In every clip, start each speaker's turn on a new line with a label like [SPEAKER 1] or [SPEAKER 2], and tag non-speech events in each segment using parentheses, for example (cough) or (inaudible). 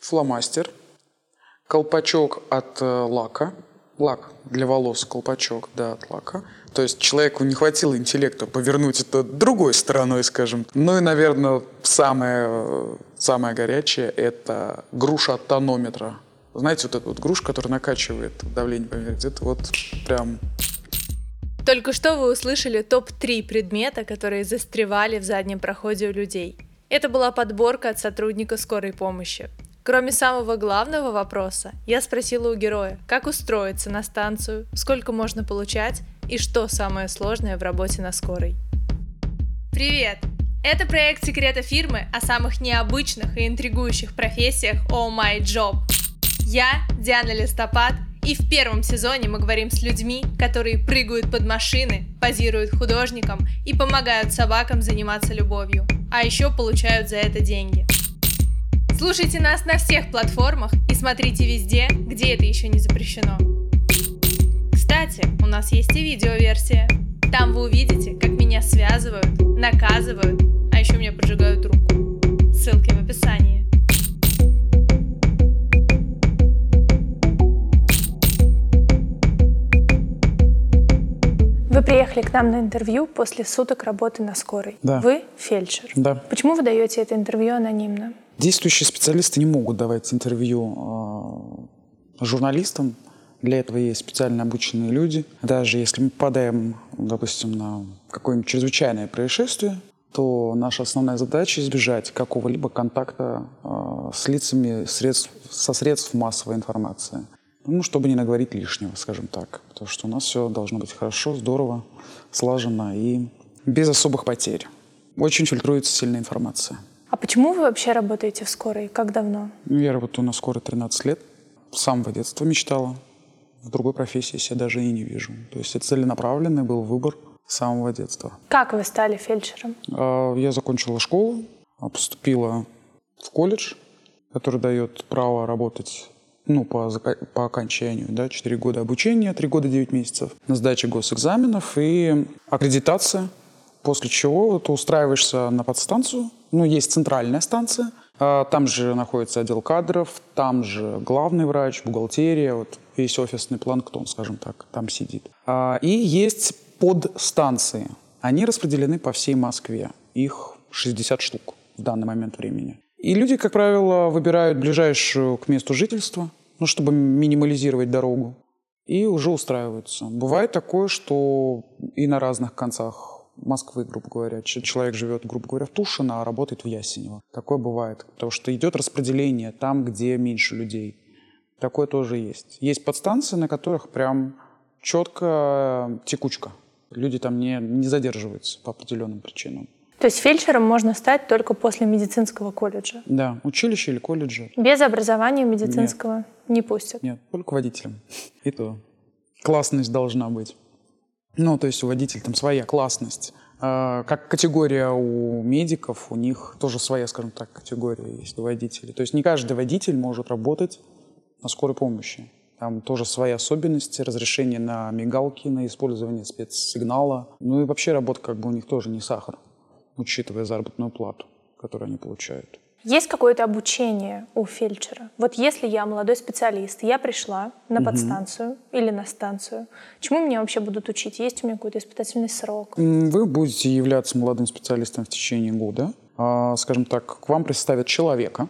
[SPEAKER 1] фломастер, колпачок от э, лака, лак для волос, колпачок, да, от лака. То есть человеку не хватило интеллекта повернуть это другой стороной, скажем. Ну и, наверное, самое, э, самое горячее – это груша от тонометра. Знаете, вот эта вот груша, которая накачивает давление померить, это вот прям
[SPEAKER 2] Только что вы услышали топ-3 предмета, которые застревали в заднем проходе у людей. Это была подборка от сотрудника скорой помощи. Кроме самого главного вопроса, я спросила у героя, как устроиться на станцию, сколько можно получать и что самое сложное в работе на скорой. Привет! Это проект секрета фирмы о самых необычных и интригующих профессиях Oh My Job. Я Диана Листопад, и в первом сезоне мы говорим с людьми, которые прыгают под машины, позируют художникам и помогают собакам заниматься любовью, а еще получают за это деньги. Слушайте нас на всех платформах и смотрите везде, где это еще не запрещено. Кстати, у нас есть и видеоверсия. Там вы увидите, как меня связывают, наказывают, а еще мне поджигают руку. Ссылки в описании.
[SPEAKER 3] Вы приехали к нам на интервью после суток работы на скорой.
[SPEAKER 1] Да.
[SPEAKER 3] Вы фельдшер.
[SPEAKER 1] Да.
[SPEAKER 3] Почему вы даете это интервью анонимно?
[SPEAKER 1] Действующие специалисты не могут давать интервью э, журналистам. Для этого есть специально обученные люди. Даже если мы попадаем, допустим, на какое-нибудь чрезвычайное происшествие, то наша основная задача избежать какого-либо контакта э, с лицами средств, со средств массовой информации. Ну, чтобы не наговорить лишнего, скажем так. Потому что у нас все должно быть хорошо, здорово, слаженно и без особых потерь. Очень фильтруется сильная информация.
[SPEAKER 3] А почему вы вообще работаете в скорой? Как давно?
[SPEAKER 1] Я работаю на скорой 13 лет. С самого детства мечтала. В другой профессии себя даже и не вижу. То есть это целенаправленный был выбор с самого детства.
[SPEAKER 3] Как вы стали фельдшером?
[SPEAKER 1] А, Я закончила школу, а, поступила в колледж, который дает право работать ну, по, по окончанию, да, 4 года обучения, 3 года 9 месяцев, на сдаче госэкзаменов и аккредитация, после чего ты устраиваешься на подстанцию, ну, есть центральная станция, а, там же находится отдел кадров, там же главный врач, бухгалтерия, вот весь офисный планктон, скажем так, там сидит. А, И есть подстанции. Они распределены по всей Москве. Их 60 штук в данный момент времени. И люди, как правило, выбирают ближайшую к месту жительства, ну, чтобы минимализировать дорогу, и уже устраиваются. Бывает такое, что и на разных концах Москвы, грубо говоря. Человек живет, грубо говоря, в Тушино, а работает в Ясенево. Такое бывает. Потому что идет распределение там, где меньше людей. Такое тоже есть. Есть подстанции, на которых прям четко текучка. Люди там не, не задерживаются по определенным причинам.
[SPEAKER 3] То есть фельдшером можно стать только после медицинского колледжа.
[SPEAKER 1] Да, училище или колледжи.
[SPEAKER 3] Без образования медицинского не пустят.
[SPEAKER 1] Нет, только водителем. (laughs) И то. Классность должна быть. Ну, то есть у водителя там своя классность. А, Как категория у медиков, у них тоже своя, скажем так, категория есть у водителей. То есть не каждый водитель может работать на скорой помощи. Там тоже свои особенности, разрешение на мигалки, на использование спецсигнала. Ну и вообще работа как бы у них тоже не сахар, учитывая заработную плату, которую они получают.
[SPEAKER 3] Есть какое-то обучение у фельдшера? Вот если я молодой специалист, я пришла на подстанцию или на станцию, чему меня вообще будут учить? Есть у меня какой-то испытательный срок?
[SPEAKER 1] Вы будете являться молодым специалистом в течение года. А, Скажем так, к вам представят человека,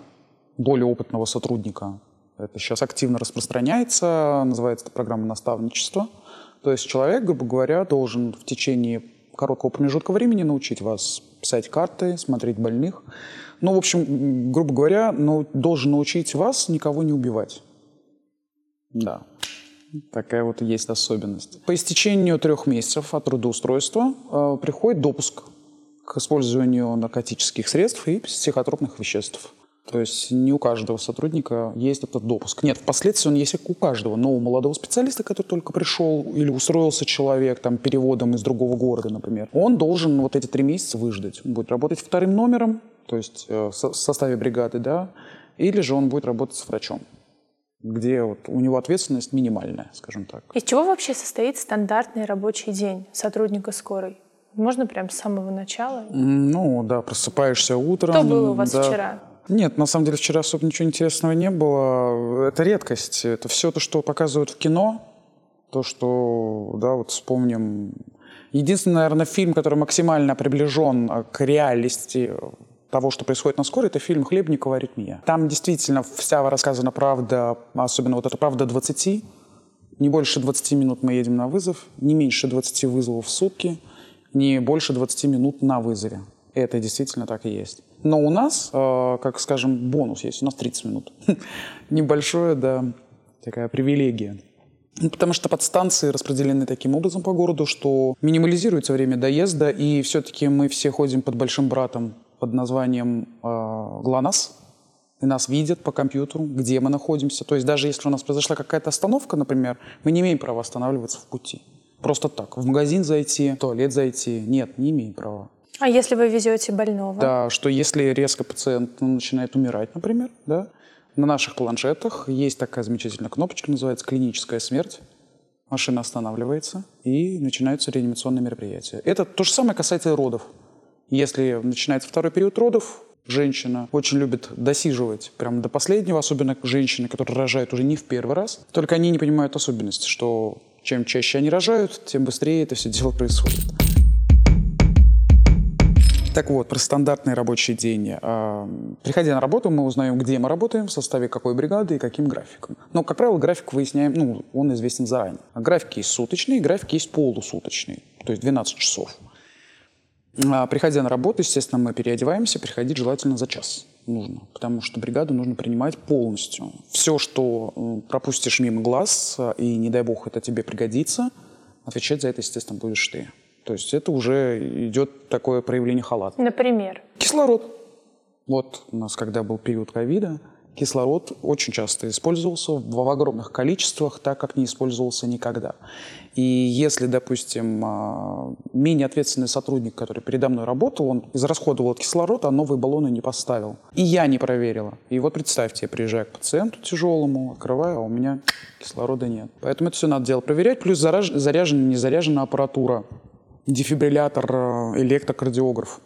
[SPEAKER 1] более опытного сотрудника. Это сейчас активно распространяется, называется это программа наставничества. То есть человек, грубо говоря, должен в течение короткого промежутка времени научить вас писать карты, смотреть больных. Ну, в общем, грубо говоря, ну, должен научить вас никого не убивать. Да. Такая вот есть особенность. По истечению трех месяцев от трудоустройства э, приходит допуск к использованию наркотических средств и психотропных веществ. То есть не у каждого сотрудника есть этот допуск. Нет, впоследствии он есть у каждого, но у молодого специалиста, который только пришел или устроился человек там переводом из другого города, например, он должен вот эти три месяца выждать. Он будет работать вторым номером, то есть э, в со- в составе бригады, да, или же он будет работать с врачом, где вот у него ответственность минимальная, скажем так.
[SPEAKER 3] Из чего вообще состоит стандартный рабочий день сотрудника скорой? Можно прям с самого начала?
[SPEAKER 1] Ну, да, просыпаешься утром.
[SPEAKER 3] Что было у вас
[SPEAKER 1] да.
[SPEAKER 3] вчера?
[SPEAKER 1] Нет, на самом деле вчера особо ничего интересного не было. Это редкость. Это все то, что показывают в кино, то, что, да, вот вспомним. Единственный, наверное, фильм, который максимально приближен к реальности того, что происходит на скорой, это фильм Хлебникова «Аритмия». Там действительно вся рассказана правда, особенно вот эта правда 20. Не больше 20 минут мы едем на вызов, не меньше 20 вызовов в сутки, не больше 20 минут на вызове. Это действительно так и есть. Но у нас, э, как скажем, бонус есть. У нас 30 минут. (laughs) Небольшое, да, такая привилегия. Ну, потому что подстанции распределены таким образом по городу, что минимализируется время доезда, и все-таки мы все ходим под большим братом под названием э, ГЛОНАСС, и нас видят по компьютеру, где мы находимся. То есть даже если у нас произошла какая-то остановка, например, мы не имеем права останавливаться в пути. Просто так. В магазин зайти, в туалет зайти. Нет, не имеем права.
[SPEAKER 3] А если вы везете больного?
[SPEAKER 1] Да, что если резко пациент ну, начинает умирать, например, да, на наших планшетах есть такая замечательная кнопочка, называется «Клиническая смерть». Машина останавливается, и начинаются реанимационные мероприятия. Это то же самое касается и родов. Если начинается второй период родов, женщина очень любит досиживать прямо до последнего, особенно женщины, которые рожают уже не в первый раз. Только они не понимают особенности, что чем чаще они рожают, тем быстрее это все дело происходит. Так вот, про стандартный рабочий день. А, приходя на работу, мы узнаем, где мы работаем, в составе какой бригады и каким графиком. Но, как правило, график выясняем, ну, он известен заранее. А график есть суточный, график есть полусуточный, то есть 12 часов. А, приходя на работу, естественно, мы переодеваемся, приходить желательно за час нужно, потому что бригаду нужно принимать полностью. Все, что пропустишь мимо глаз, и, не дай бог, это тебе пригодится, отвечать за это, естественно, будешь ты. То есть это уже идет такое проявление халата.
[SPEAKER 3] Например?
[SPEAKER 1] Кислород. Вот у нас, когда был период ковида, кислород очень часто использовался в огромных количествах, так как не использовался никогда. И если, допустим, а, менее ответственный сотрудник, который передо мной работал, он израсходовал кислород, а новые баллоны не поставил. И я не проверила. И вот представьте, я приезжаю к пациенту тяжелому, открываю, а у меня кислорода нет. Поэтому это все надо дело проверять. Плюс заряжена, не заряжена аппаратура, дефибриллятор, э, электрокардиограф.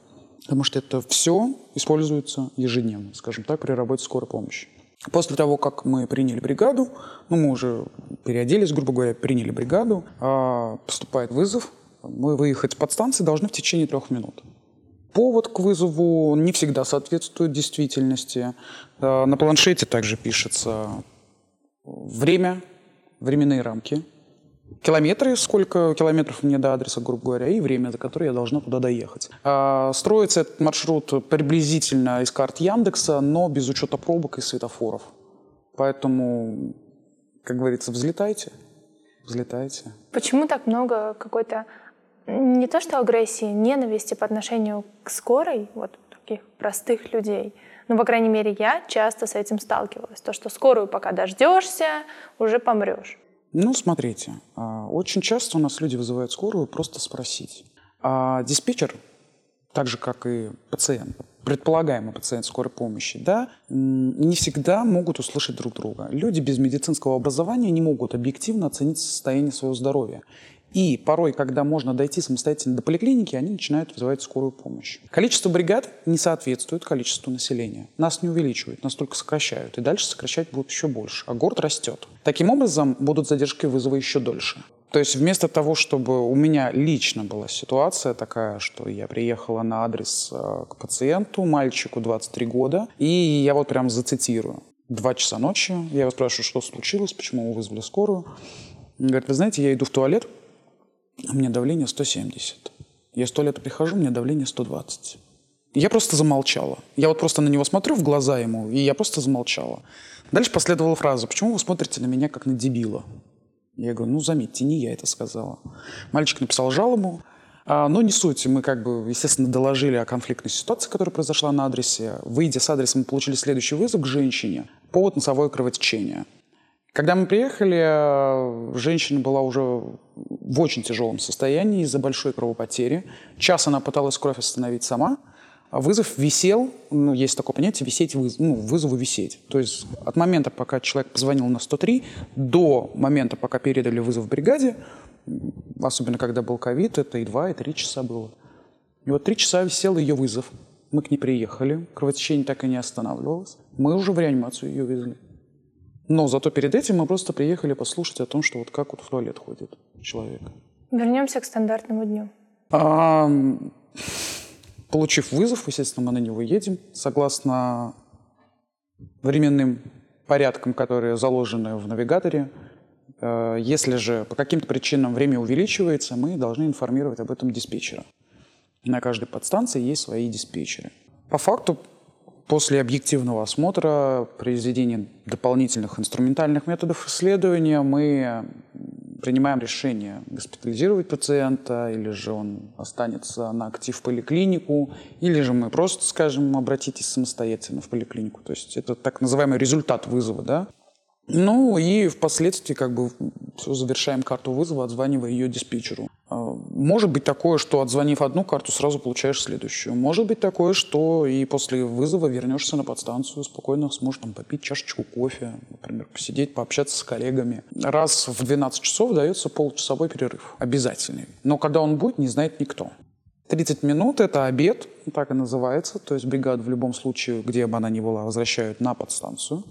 [SPEAKER 1] Потому что это все используется ежедневно, скажем так, при работе скорой помощи. После того, как мы приняли бригаду, ну, мы уже переоделись, грубо говоря, приняли бригаду, а, поступает вызов, мы выехать с подстанции должны в течение трех минут. Повод к вызову не всегда соответствует действительности. А, на планшете также пишется время, временные рамки, километры, сколько километров мне до адреса, грубо говоря, и время, за которое я должна туда доехать. А, строится этот маршрут приблизительно из карт Яндекса, но без учета пробок и светофоров. Поэтому, как говорится, взлетайте, взлетайте.
[SPEAKER 3] Почему так много какой-то не то что агрессии, ненависти по отношению к скорой, вот таких простых людей, но, по крайней мере, я часто с этим сталкивалась. То, что скорую пока дождешься, уже помрешь.
[SPEAKER 1] Ну, смотрите, а, очень часто у нас люди вызывают скорую просто спросить. А диспетчер, так же, как и пациент, предполагаемый пациент скорой помощи, да, не всегда могут услышать друг друга. Люди без медицинского образования не могут объективно оценить состояние своего здоровья. И порой, когда можно дойти самостоятельно до поликлиники, они начинают вызывать скорую помощь. Количество бригад не соответствует количеству населения. Нас не увеличивают, нас только сокращают. И дальше сокращать будут еще больше. А город растет. Таким образом, будут задержки вызова еще дольше. То есть вместо того, чтобы у меня лично была ситуация такая, что я приехала на адрес э, к пациенту, мальчику 23 года, и я вот прям зацитирую. Два часа ночи, я его спрашиваю, что случилось, почему вы вызвали скорую. Он говорит, вы знаете, я иду в туалет, у меня давление 170. Я сто лет прихожу, меня давление 120. Я просто замолчала. Я вот просто на него смотрю в глаза ему, и я просто замолчала. Дальше последовала фраза «Почему вы смотрите на меня как на дебила?» Я говорю, ну, заметьте, не я это сказала. Мальчик написал жалобу, а, но не суть. Мы как бы, естественно, доложили о конфликтной ситуации, которая произошла на адресе. Выйдя с адреса, мы получили следующий вызов к женщине. Повод носовое кровотечение. Когда мы приехали, э, женщина была уже в очень тяжелом состоянии из-за большой кровопотери. Час она пыталась кровь остановить сама. А вызов висел, ну, есть такое понятие, висеть, выз, ну, вызову висеть. То есть от момента, пока человек позвонил на 103, до момента, пока передали вызов бригаде, особенно когда был ковид, это и два, и три часа было. И вот три часа висел ее вызов. Мы к ней приехали, кровотечение так и не останавливалось. Мы уже в реанимацию ее везли. Но зато перед этим мы просто приехали послушать о том, что вот как вот в туалет ходит человек.
[SPEAKER 3] Вернемся к стандартному дню.
[SPEAKER 1] А, получив вызов, естественно, мы на него едем. Согласно временным порядкам, которые заложены в навигаторе, э, если же по каким-то причинам время увеличивается, мы должны информировать об этом диспетчера. На каждой подстанции есть свои диспетчеры. По факту, после объективного осмотра, произведения дополнительных инструментальных методов исследования, мы принимаем решение госпитализировать пациента, или же он останется на актив поликлинику, или же мы просто скажем, обратитесь самостоятельно в поликлинику. То есть это так называемый результат вызова, да. Ну и впоследствии как бы все завершаем карту вызова, отзванивая ее диспетчеру. А, может быть такое, что отзвонив одну карту, сразу получаешь следующую. Может быть такое, что и после вызова вернешься на подстанцию, спокойно сможешь там попить чашечку кофе, например, посидеть, пообщаться с коллегами. Раз в 12 часов дается получасовой перерыв. Обязательный. Но когда он будет, не знает никто. 30 минут – это обед, так и называется. То есть бригаду в любом случае, где бы она ни была, возвращают на подстанцию.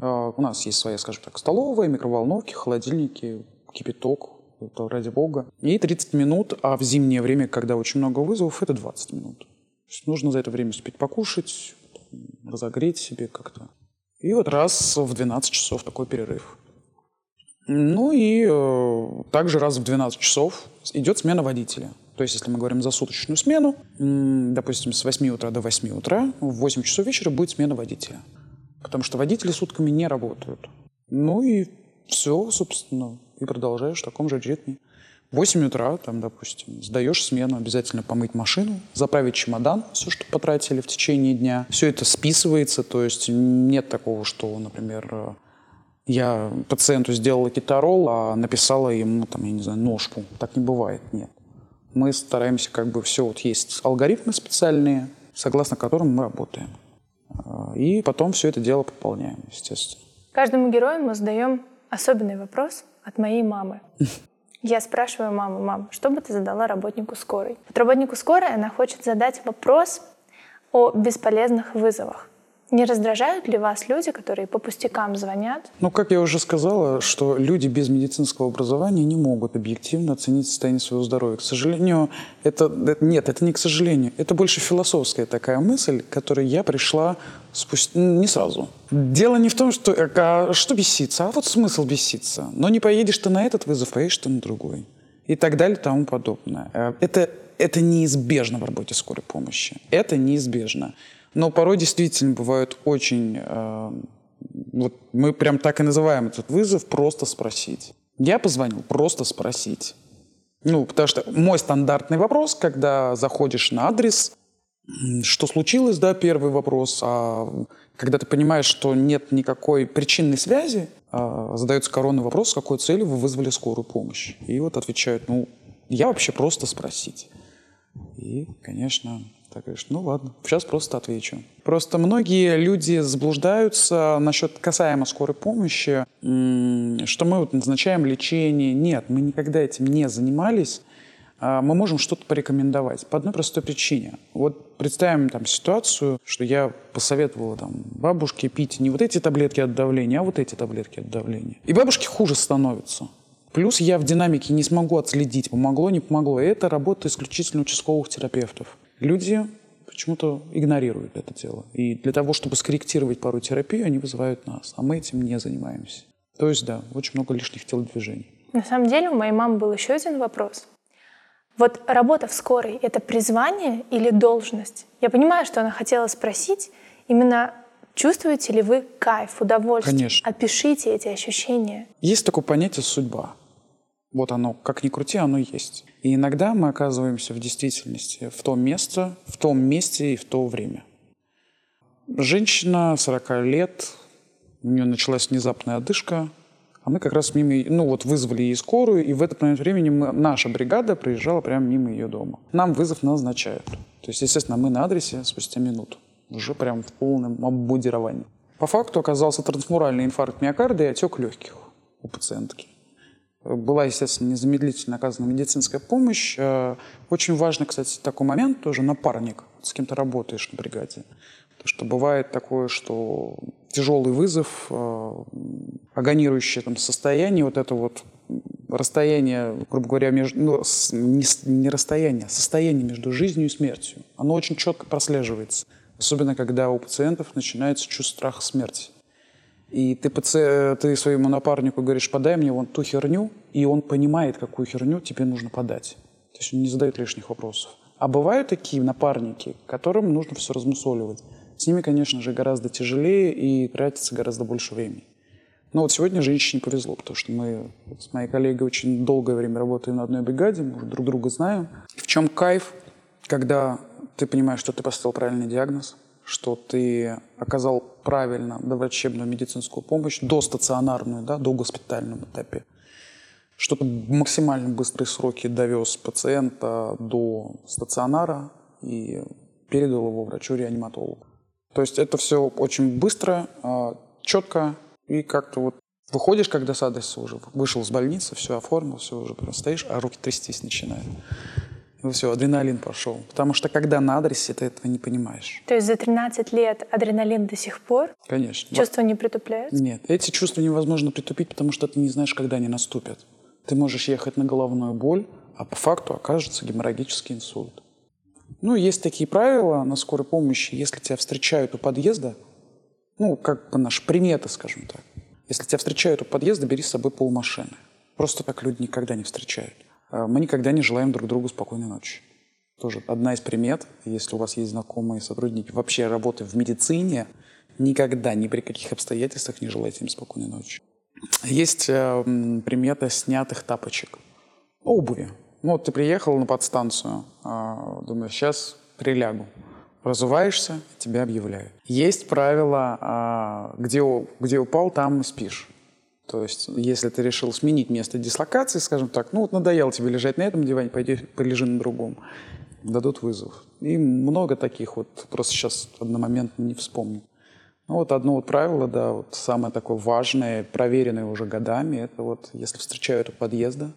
[SPEAKER 1] А, у нас есть своя, скажем так, столовая, микроволновки, холодильники, кипяток, это ради бога. И 30 минут, а в зимнее время, когда очень много вызовов, это 20 минут. То есть нужно за это время успеть покушать, разогреть себе как-то. И вот раз в 12 часов такой перерыв. Ну и э, также раз в 12 часов идет смена водителя. То есть, если мы говорим за суточную смену, допустим, с 8 утра до 8 утра, в 8 часов вечера будет смена водителя потому что водители сутками не работают. Ну и все, собственно, и продолжаешь в таком же ритме. В 8 утра, там, допустим, сдаешь смену, обязательно помыть машину, заправить чемодан, все, что потратили в течение дня. Все это списывается, то есть нет такого, что, например, я пациенту сделала китарол, а написала ему, там, я не знаю, ножку. Так не бывает, нет. Мы стараемся как бы все, вот есть алгоритмы специальные, согласно которым мы работаем. И потом все это дело пополняем, естественно.
[SPEAKER 3] Каждому герою мы задаем особенный вопрос от моей мамы. (laughs) Я спрашиваю маму, мам, что бы ты задала работнику скорой? Вот работнику скорой она хочет задать вопрос о бесполезных вызовах. Не раздражают ли вас люди, которые по пустякам звонят?
[SPEAKER 1] Ну, как я уже сказала, что люди без медицинского образования не могут объективно оценить состояние своего здоровья. К сожалению, это, нет, это не к сожалению. Это больше философская такая мысль, к которой я пришла спустя, не сразу. Дело не в том, что а что беситься, а вот смысл беситься. Но не поедешь ты на этот вызов, поедешь ты на другой. И так далее, и тому подобное. Э, это, это неизбежно в работе скорой помощи. Это неизбежно. Но порой действительно бывают очень... Э, вот мы прям так и называем этот вызов «просто спросить». Я позвонил «просто спросить». Ну, потому что мой стандартный вопрос, когда заходишь на адрес, что случилось, да, первый вопрос, а когда ты понимаешь, что нет никакой причинной связи, а, задается коронный вопрос, с какой целью вы вызвали скорую помощь. И вот отвечают, ну, я вообще просто спросить. И, конечно, так говоришь, ну ладно, сейчас просто отвечу. Просто многие люди заблуждаются насчет касаемо скорой помощи, что мы вот назначаем лечение. Нет, мы никогда этим не занимались. А мы можем что-то порекомендовать по одной простой причине. Вот представим там ситуацию, что я посоветовала там бабушке пить не вот эти таблетки от давления, а вот эти таблетки от давления. И бабушке хуже становится. Плюс я в динамике не смогу отследить, помогло, не помогло. И это работа исключительно участковых терапевтов. Люди почему-то игнорируют это дело. И для того, чтобы скорректировать пару терапию, они вызывают нас. А мы этим не занимаемся. То есть, да, очень много лишних телодвижений.
[SPEAKER 3] На самом деле у моей мамы был еще один вопрос. Вот работа в скорой — это призвание или должность? Я понимаю, что она хотела спросить именно Чувствуете ли вы кайф, удовольствие?
[SPEAKER 1] Конечно.
[SPEAKER 3] Опишите эти ощущения.
[SPEAKER 1] Есть такое понятие «судьба». Вот оно, как ни крути, оно есть. И иногда мы оказываемся в действительности в том месте, в том месте и в то время. Женщина 40 лет, у нее началась внезапная одышка, а мы как раз мимо, ну вот вызвали ей скорую, и в этот момент времени мы, наша бригада проезжала прямо мимо ее дома. Нам вызов назначают. То есть, естественно, мы на адресе спустя минуту, уже прям в полном обмундировании. По факту оказался трансмуральный инфаркт миокарда и отек легких у пациентки. Была, естественно, незамедлительно оказана медицинская помощь. Э, очень важно, кстати, такой момент тоже, напарник, с кем ты работаешь на бригаде. Потому что бывает такое, что тяжелый вызов, э, агонирующее там, состояние, вот это вот расстояние, грубо говоря, между, ну, не, не расстояние, а состояние между жизнью и смертью, оно очень четко прослеживается. Особенно, когда у пациентов начинается чувство страха смерти. И ты, паци... ты своему напарнику говоришь, подай мне вон ту херню, и он понимает, какую херню тебе нужно подать. То есть он не задает лишних вопросов. А бывают такие напарники, которым нужно все размусоливать. С ними, конечно же, гораздо тяжелее и тратится гораздо больше времени. Но вот сегодня женщине повезло, потому что мы с моей коллегой очень долгое время работаем на одной бригаде, мы друг друга знаем. В чем кайф, когда ты понимаешь, что ты поставил правильный диагноз, что ты оказал правильно доврачебную медицинскую помощь, до стационарную, да, до госпитальном этапе, что ты максимально быстрые сроки довез пациента до стационара и передал его врачу-реаниматологу. То есть это все очень быстро, а, четко, и как-то вот выходишь, когда с адреса уже вышел с больницы, все оформил, все уже прям стоишь, а руки трястись начинают. И все, адреналин пошел. Потому что когда на адресе, ты этого не понимаешь.
[SPEAKER 3] То есть за 13 лет адреналин до сих пор?
[SPEAKER 1] Конечно.
[SPEAKER 3] Чувства не притупляются?
[SPEAKER 1] Нет, эти чувства невозможно притупить, потому что ты не знаешь, когда они наступят. Ты можешь ехать на головную боль, а по факту окажется геморрагический инсульт. Ну, есть такие правила на скорой помощи. Если тебя встречают у подъезда, ну, как бы наши приметы, скажем так. Если тебя встречают у подъезда, бери с собой полмашины. Просто так люди никогда не встречают. А мы никогда не желаем друг другу спокойной ночи. Тоже одна из примет, если у вас есть знакомые сотрудники, вообще работая в медицине, никогда, ни при каких обстоятельствах не желайте им спокойной ночи. Есть э, примета снятых тапочек. Обуви. Ну, вот ты приехал на подстанцию, э, думаешь, сейчас прилягу разуваешься, тебя объявляют. Есть правило, а, где, где упал, там спишь. То есть, если ты решил сменить место дислокации, скажем так, ну вот надоело тебе лежать на этом диване, пойди полежи на другом, дадут вызов. И много таких вот, просто сейчас одномоментно не вспомню. Ну вот одно вот правило, да, вот самое такое важное, проверенное уже годами, это вот если встречают у подъезда,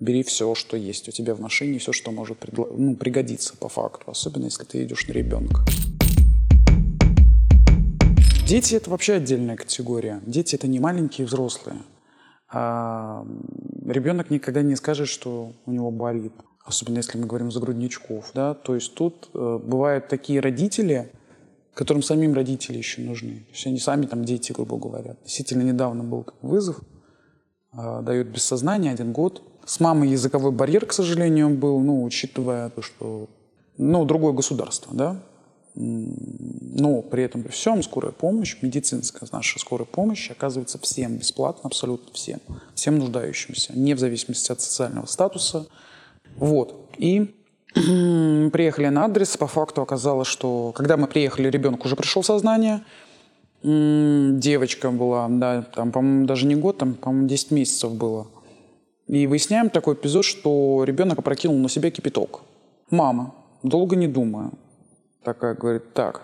[SPEAKER 1] бери все, что есть у тебя в машине, все, что может предло... ну, пригодиться по факту, особенно если ты идешь на ребенка. Дети – это вообще отдельная категория. Дети – это не маленькие взрослые. А ребенок никогда не скажет, что у него болит. Особенно если мы говорим за грудничков. Да? То есть тут э, бывают такие родители, которым самим родители еще нужны. То есть они сами там дети, грубо говоря. Действительно, недавно был вызов. Э, дают без сознания один год – с мамой языковой барьер, к сожалению, был, ну, учитывая то, что, ну, другое государство, да. Но при этом при всем скорая помощь, медицинская наша скорая помощь оказывается всем бесплатно, абсолютно всем, всем нуждающимся, не в зависимости от социального статуса. Вот. И приехали на адрес, по факту оказалось, что когда мы приехали, ребенок уже пришел в сознание, девочка была, да, там, по-моему, даже не год, там, по-моему, 10 месяцев было. И выясняем такой эпизод, что ребенок опрокинул на себя кипяток. Мама, долго не думая, такая говорит, так,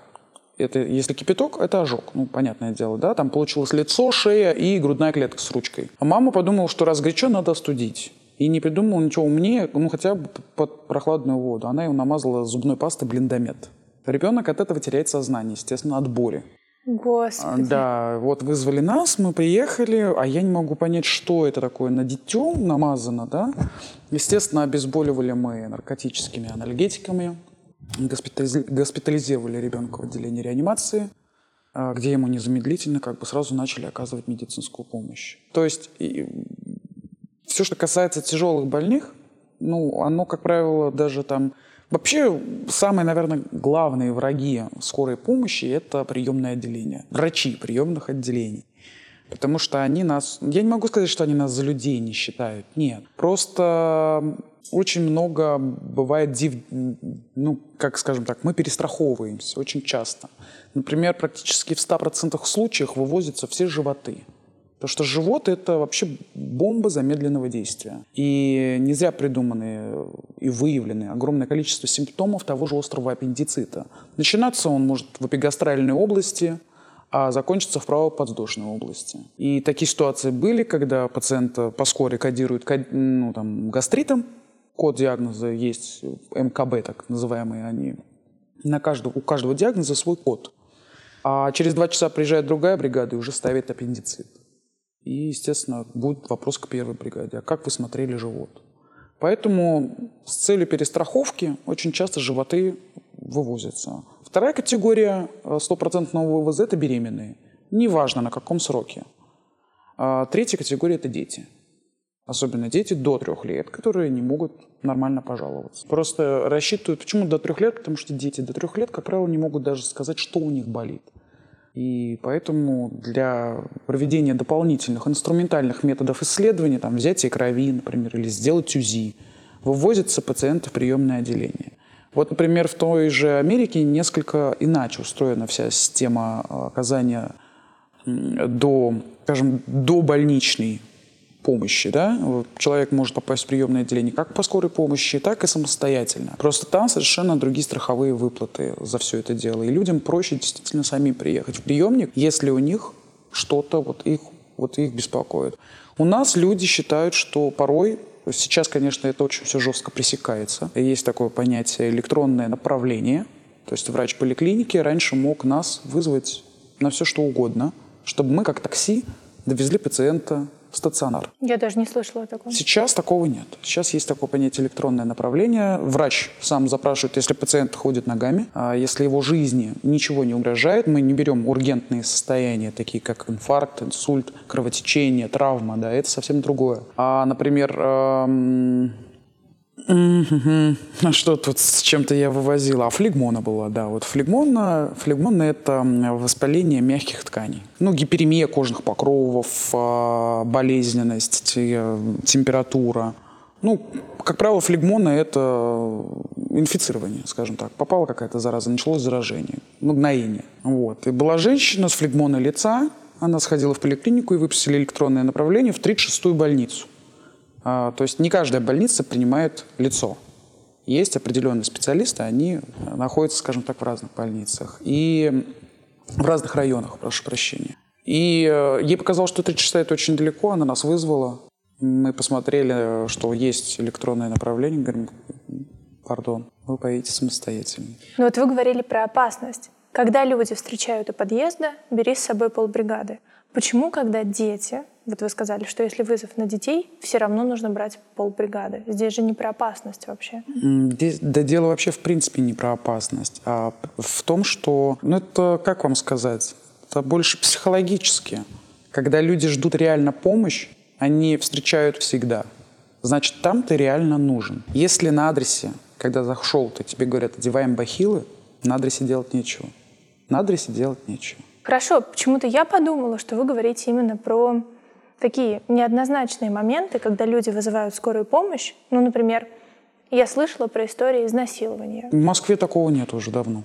[SPEAKER 1] это, если кипяток, это ожог. Ну, понятное дело, да? Там получилось лицо, шея и грудная клетка с ручкой. А мама подумала, что раз горячо, надо остудить. И не придумала ничего умнее, ну, хотя бы под прохладную воду. Она его намазала зубной пастой блиндомет. Ребенок от этого теряет сознание, естественно, от боли.
[SPEAKER 3] Господи.
[SPEAKER 1] Да, вот вызвали нас, мы приехали, а я не могу понять, что это такое на детем намазано, да. Естественно, обезболивали мы наркотическими анальгетиками, госпитализировали ребенка в отделении реанимации, а, где ему незамедлительно как бы сразу начали оказывать медицинскую помощь. То есть и, все, что касается тяжелых больных, ну, оно, как правило, даже там Вообще, самые, наверное, главные враги скорой помощи – это приемное отделение. Врачи приемных отделений. Потому что они нас... Я не могу сказать, что они нас за людей не считают. Нет. Просто очень много бывает див... Ну, как скажем так, мы перестраховываемся очень часто. Например, практически в 100% случаях вывозятся все животы. Потому что живот – это вообще бомба замедленного действия. И не зря придуманы и выявлены огромное количество симптомов того же острого аппендицита. Начинаться он может в эпигастральной области, а закончится в правоподвздошной области. И такие ситуации были, когда пациента по скорой кодируют ну, там, гастритом, код диагноза есть, МКБ так называемые они, на каждого, у каждого диагноза свой код. А через два часа приезжает другая бригада и уже ставит аппендицит. И, естественно, будет вопрос к первой бригаде. А как вы смотрели живот? Поэтому с целью перестраховки очень часто животы вывозятся. Вторая категория э, стопроцентного вывоза – это беременные. Неважно, на каком сроке. А третья категория – это дети. Особенно дети до трех лет, которые не могут нормально пожаловаться. Просто рассчитывают, почему до трех лет, потому что дети до трех лет, как правило, не могут даже сказать, что у них болит. И поэтому для проведения дополнительных инструментальных методов исследования, там, взятие крови, например, или сделать УЗИ, вывозятся пациенты в приемное отделение. Вот, например, в той же Америке несколько иначе устроена вся система оказания до, скажем, до больничной помощи. Да? Человек может попасть в приемное отделение как по скорой помощи, так и самостоятельно. Просто там совершенно другие страховые выплаты за все это дело. И людям проще действительно сами приехать в приемник, если у них что-то вот их, вот их беспокоит. У нас люди считают, что порой Сейчас, конечно, это очень все жестко пресекается. Есть такое понятие электронное направление. То есть врач поликлиники раньше мог нас вызвать на все что угодно, чтобы мы как такси довезли пациента стационар.
[SPEAKER 3] Я даже не слышала такого.
[SPEAKER 1] Сейчас такого нет. Сейчас есть такое понятие электронное направление. Врач сам запрашивает, если пациент ходит ногами, а если его жизни ничего не угрожает, мы не берем ургентные состояния, такие как инфаркт, инсульт, кровотечение, травма, да, это совсем другое. А, например, эм а что тут с чем-то я вывозила? А флегмона была, да. Вот флегмона, флегмона – это воспаление мягких тканей. Ну, гиперемия кожных покровов, а, болезненность, температура. Ну, как правило, флегмона – это инфицирование, скажем так. Попала какая-то зараза, началось заражение, ну, гноение. Вот. И была женщина с флегмоной лица, она сходила в поликлинику и выпустили электронное направление в 36-ю больницу. А, то есть не каждая больница принимает лицо. Есть определенные специалисты, они находятся, скажем так, в разных больницах. И в разных районах, прошу прощения. И э, ей показалось, что 3 часа это очень далеко, она нас вызвала. Мы посмотрели, что есть электронное направление, говорим, пардон, вы поедете самостоятельно.
[SPEAKER 3] Ну вот вы говорили про опасность. Когда люди встречают у подъезда, бери с собой полбригады. Почему, когда дети, вот вы сказали, что если вызов на детей, все равно нужно брать полбригады. Здесь же не про опасность вообще.
[SPEAKER 1] Здесь, да дело вообще в принципе не про опасность, а в том, что, ну это, как вам сказать, это больше психологически. Когда люди ждут реально помощь, они встречают всегда. Значит, там ты реально нужен. Если на адресе, когда зашел, ты тебе говорят, одеваем бахилы, на адресе делать нечего. На адресе делать нечего.
[SPEAKER 3] Хорошо, почему-то я подумала, что вы говорите именно про такие неоднозначные моменты, когда люди вызывают скорую помощь. Ну, например, я слышала про истории изнасилования.
[SPEAKER 1] В Москве такого нет уже давно.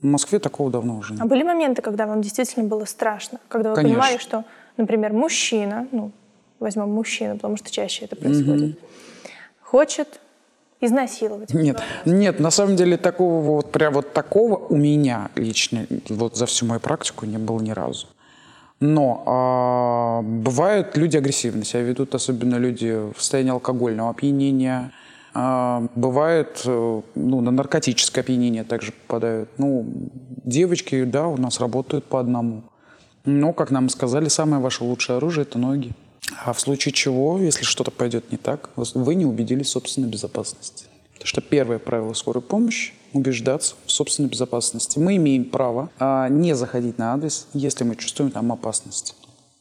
[SPEAKER 1] В Москве такого давно уже нет.
[SPEAKER 3] А были моменты, когда вам действительно было страшно? Когда вы Конечно. понимали, что, например, мужчина, ну, возьмем мужчину, потому что чаще это происходит, угу. хочет изнасиловать.
[SPEAKER 1] Нет, нет, на самом деле такого вот прям вот такого у меня лично вот за всю мою практику не было ни разу. Но а, бывают люди агрессивно себя ведут, особенно люди в состоянии алкогольного опьянения. А, бывает, э, ну, на наркотическое опьянение также попадают. Ну, девочки, да, у нас работают по одному. Но, как нам сказали, самое ваше лучшее оружие – это ноги. А в случае чего, если что-то пойдет не так, вы не убедились в собственной безопасности. Потому что первое правило скорой помощи убеждаться в собственной безопасности. Мы имеем право а, не заходить на адрес, если мы чувствуем там опасность.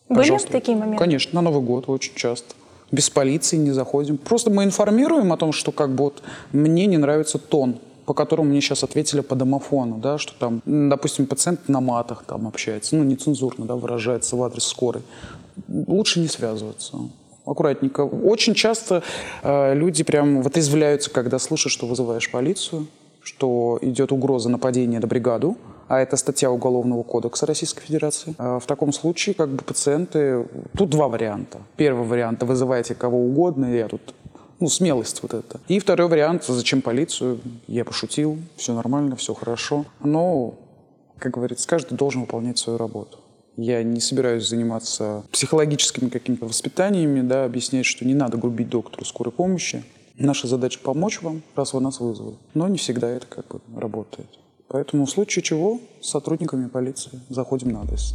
[SPEAKER 3] Были такие моменты?
[SPEAKER 1] Конечно, на Новый год очень часто. Без полиции не заходим. Просто мы информируем о том, что как бы вот мне не нравится тон по которому мне сейчас ответили по домофону, да, что там, допустим, пациент на матах там общается, ну, нецензурно, да, выражается в адрес скорой. Лучше не связываться аккуратненько. Очень часто э, люди прям вот извляются, когда слышат, что вызываешь полицию, что идет угроза нападения на бригаду, а это статья Уголовного кодекса Российской Федерации. А в таком случае как бы пациенты... Тут два варианта. Первый вариант – вызывайте кого угодно, я тут ну, смелость вот это. И второй вариант, зачем полицию? Я пошутил, все нормально, все хорошо. Но Как говорится, каждый должен выполнять свою работу. Я не собираюсь заниматься психологическими какими-то воспитаниями, да, объяснять, что не надо грубить доктору скорой помощи. Наша задача помочь вам, раз вы нас вызвали. Но не всегда это как бы работает. Поэтому в случае чего с сотрудниками полиции заходим на адрес.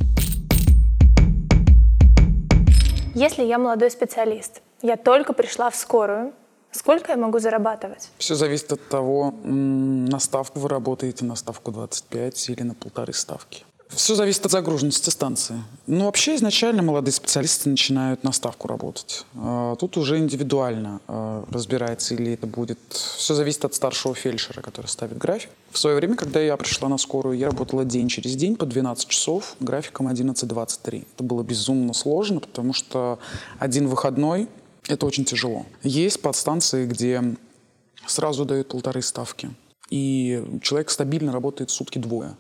[SPEAKER 3] Если я молодой специалист, я только пришла в скорую, сколько я могу зарабатывать?
[SPEAKER 1] Все зависит от того, на ставку вы работаете, на ставку 25 или на полторы ставки. Все зависит от загруженности станции. Ну, вообще, изначально молодые специалисты начинают на ставку работать. А, тут уже индивидуально а, разбирается, или это будет... Все зависит от старшего фельдшера, который ставит график. В свое время, когда я пришла на скорую, я работала день через день по 12 часов, графиком 11-23. Это было безумно сложно, потому что один выходной — это очень тяжело. Есть подстанции, где сразу дают полторы ставки, и человек стабильно работает сутки двое.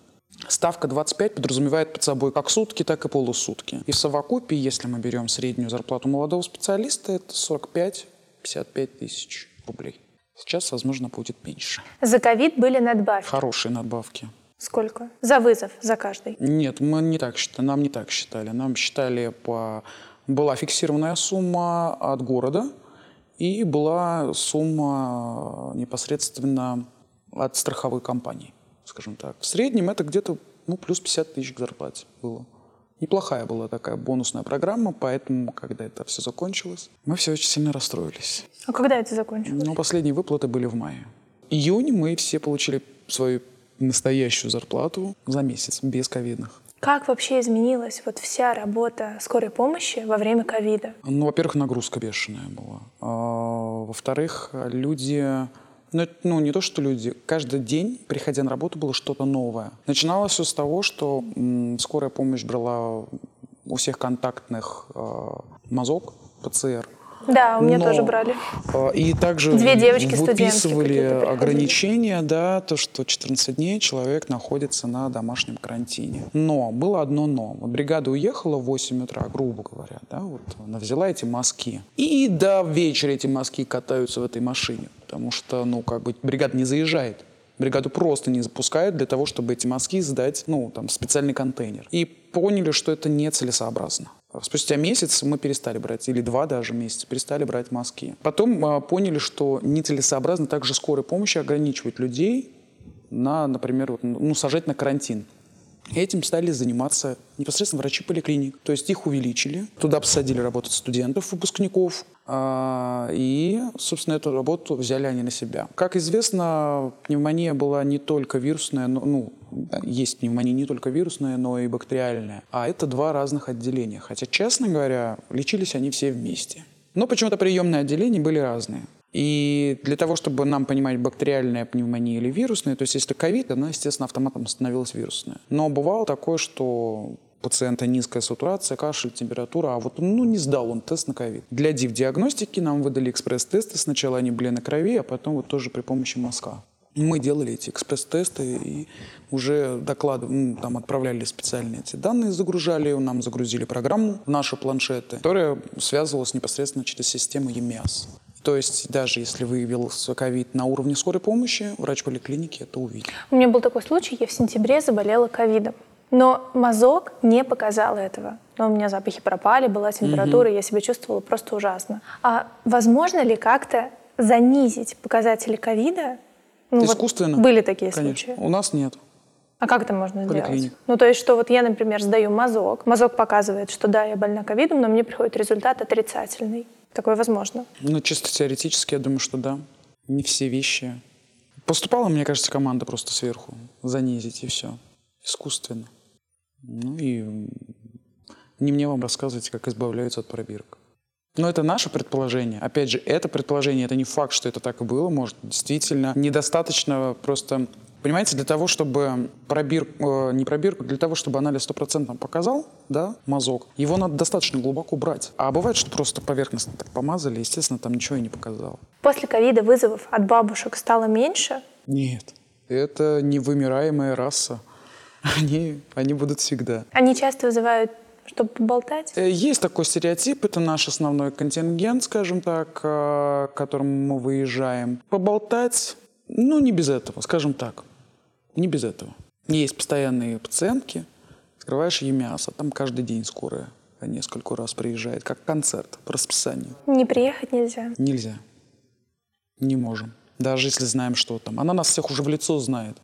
[SPEAKER 1] Ставка 25 подразумевает под собой как сутки, так и полусутки. И в совокупе, если мы берем среднюю зарплату молодого специалиста, это 45-55 тысяч рублей. Сейчас, возможно, будет меньше.
[SPEAKER 3] За ковид были надбавки?
[SPEAKER 1] Хорошие надбавки.
[SPEAKER 3] Сколько? За вызов, за каждый?
[SPEAKER 1] Нет, мы не так считали, нам не так считали. Нам считали по... Была фиксированная сумма от города и была сумма непосредственно от страховой компании скажем так. В среднем это где-то ну, плюс 50 тысяч к зарплате было. Неплохая была такая бонусная программа, поэтому, когда это все закончилось, мы все очень сильно расстроились.
[SPEAKER 3] А когда это закончилось?
[SPEAKER 1] Ну, последние выплаты были в мае. Июнь мы все получили свою настоящую зарплату за месяц, без ковидных.
[SPEAKER 3] Как вообще изменилась вот вся работа скорой помощи во время ковида?
[SPEAKER 1] Ну, во-первых, нагрузка бешеная была. А, во-вторых, люди ну, ну, не то, что люди. Каждый день, приходя на работу, было что-то новое. Начиналось все с того, что м, скорая помощь брала у всех контактных э, мазок, ПЦР.
[SPEAKER 3] Да, у меня Но, тоже брали.
[SPEAKER 1] Э, и также
[SPEAKER 3] Две девочки
[SPEAKER 1] выписывали ограничения, да, то, что 14 дней человек находится на домашнем карантине. Но было одно но. Вот бригада уехала в 8 утра, грубо говоря, да, вот она взяла эти мазки. И до вечера эти мазки катаются в этой машине, потому что, ну, как бы бригада не заезжает. Бригаду просто не запускают для того, чтобы эти мазки сдать, ну, там, в специальный контейнер. И поняли, что это нецелесообразно. Спустя месяц мы перестали брать, или два даже месяца, перестали брать маски. Потом э, поняли, что нецелесообразно также скорой помощи ограничивать людей на, например, вот, ну, сажать на карантин. Этим стали заниматься непосредственно врачи поликлиник. То есть их увеличили. Туда посадили работать студентов, выпускников. А, и, собственно, эту работу взяли они на себя. Как известно, пневмония была не только вирусная, но, ну, есть пневмония не только вирусная, но и бактериальная. А это два разных отделения. Хотя, честно говоря, лечились они все вместе. Но почему-то приемные отделения были разные. И для того, чтобы нам понимать, бактериальная пневмония или вирусная, то есть если ковид, она, естественно, автоматом становилась вирусная. Но бывало такое, что пациента низкая сатурация, кашель, температура, а вот ну, не сдал он тест на ковид. Для ДИВ-диагностики нам выдали экспресс-тесты. Сначала они были на крови, а потом вот тоже при помощи мазка. Мы делали эти экспресс-тесты и уже доклады, ну, там отправляли специальные эти данные, загружали, нам загрузили программу в наши планшеты, которая связывалась непосредственно через систему EMIAS. То есть даже если выявился ковид на уровне скорой помощи, врач поликлиники это увидел.
[SPEAKER 3] У меня был такой случай, я в сентябре заболела ковидом. Но мазок не показал этого. Но у меня запахи пропали, была температура, угу. я себя чувствовала просто ужасно. А возможно ли как-то занизить показатели ковида?
[SPEAKER 1] Ну, Искусственно?
[SPEAKER 3] Вот были такие
[SPEAKER 1] Конечно.
[SPEAKER 3] случаи?
[SPEAKER 1] У нас нет.
[SPEAKER 3] А как это можно сделать? Ну, то есть, что вот я, например, сдаю мазок, мазок показывает, что да, я больна ковидом, но мне приходит результат отрицательный. Такое возможно?
[SPEAKER 1] Ну, чисто теоретически, я думаю, что да. Не все вещи. Поступала, мне кажется, команда просто сверху. Занизить и все. Искусственно. Ну и не мне вам рассказывать, как избавляются от пробирок. Но это наше предположение. Опять же, это предположение, это не факт, что это так и было. Может, действительно недостаточно просто Понимаете, для того, чтобы пробир, э, не пробирку, для того, чтобы анализ стопроцентно показал, да, мазок, его надо достаточно глубоко брать. А бывает, что просто поверхностно так помазали, естественно, там ничего и не показал.
[SPEAKER 3] После ковида вызовов от бабушек стало меньше?
[SPEAKER 1] Нет. Это невымираемая раса. (laughs) Они, они будут всегда.
[SPEAKER 3] Они часто вызывают чтобы поболтать? Э,
[SPEAKER 1] есть такой стереотип, это наш основной контингент, скажем так, э, к которому мы выезжаем. Поболтать, ну, не без этого, скажем так. Не без этого. Есть постоянные пациентки, открываешь ей мясо, там каждый день скорая несколько раз приезжает, как концерт по расписанию.
[SPEAKER 3] Не приехать нельзя?
[SPEAKER 1] Нельзя. Не можем. Даже если знаем, что там. Она нас всех уже в лицо знает.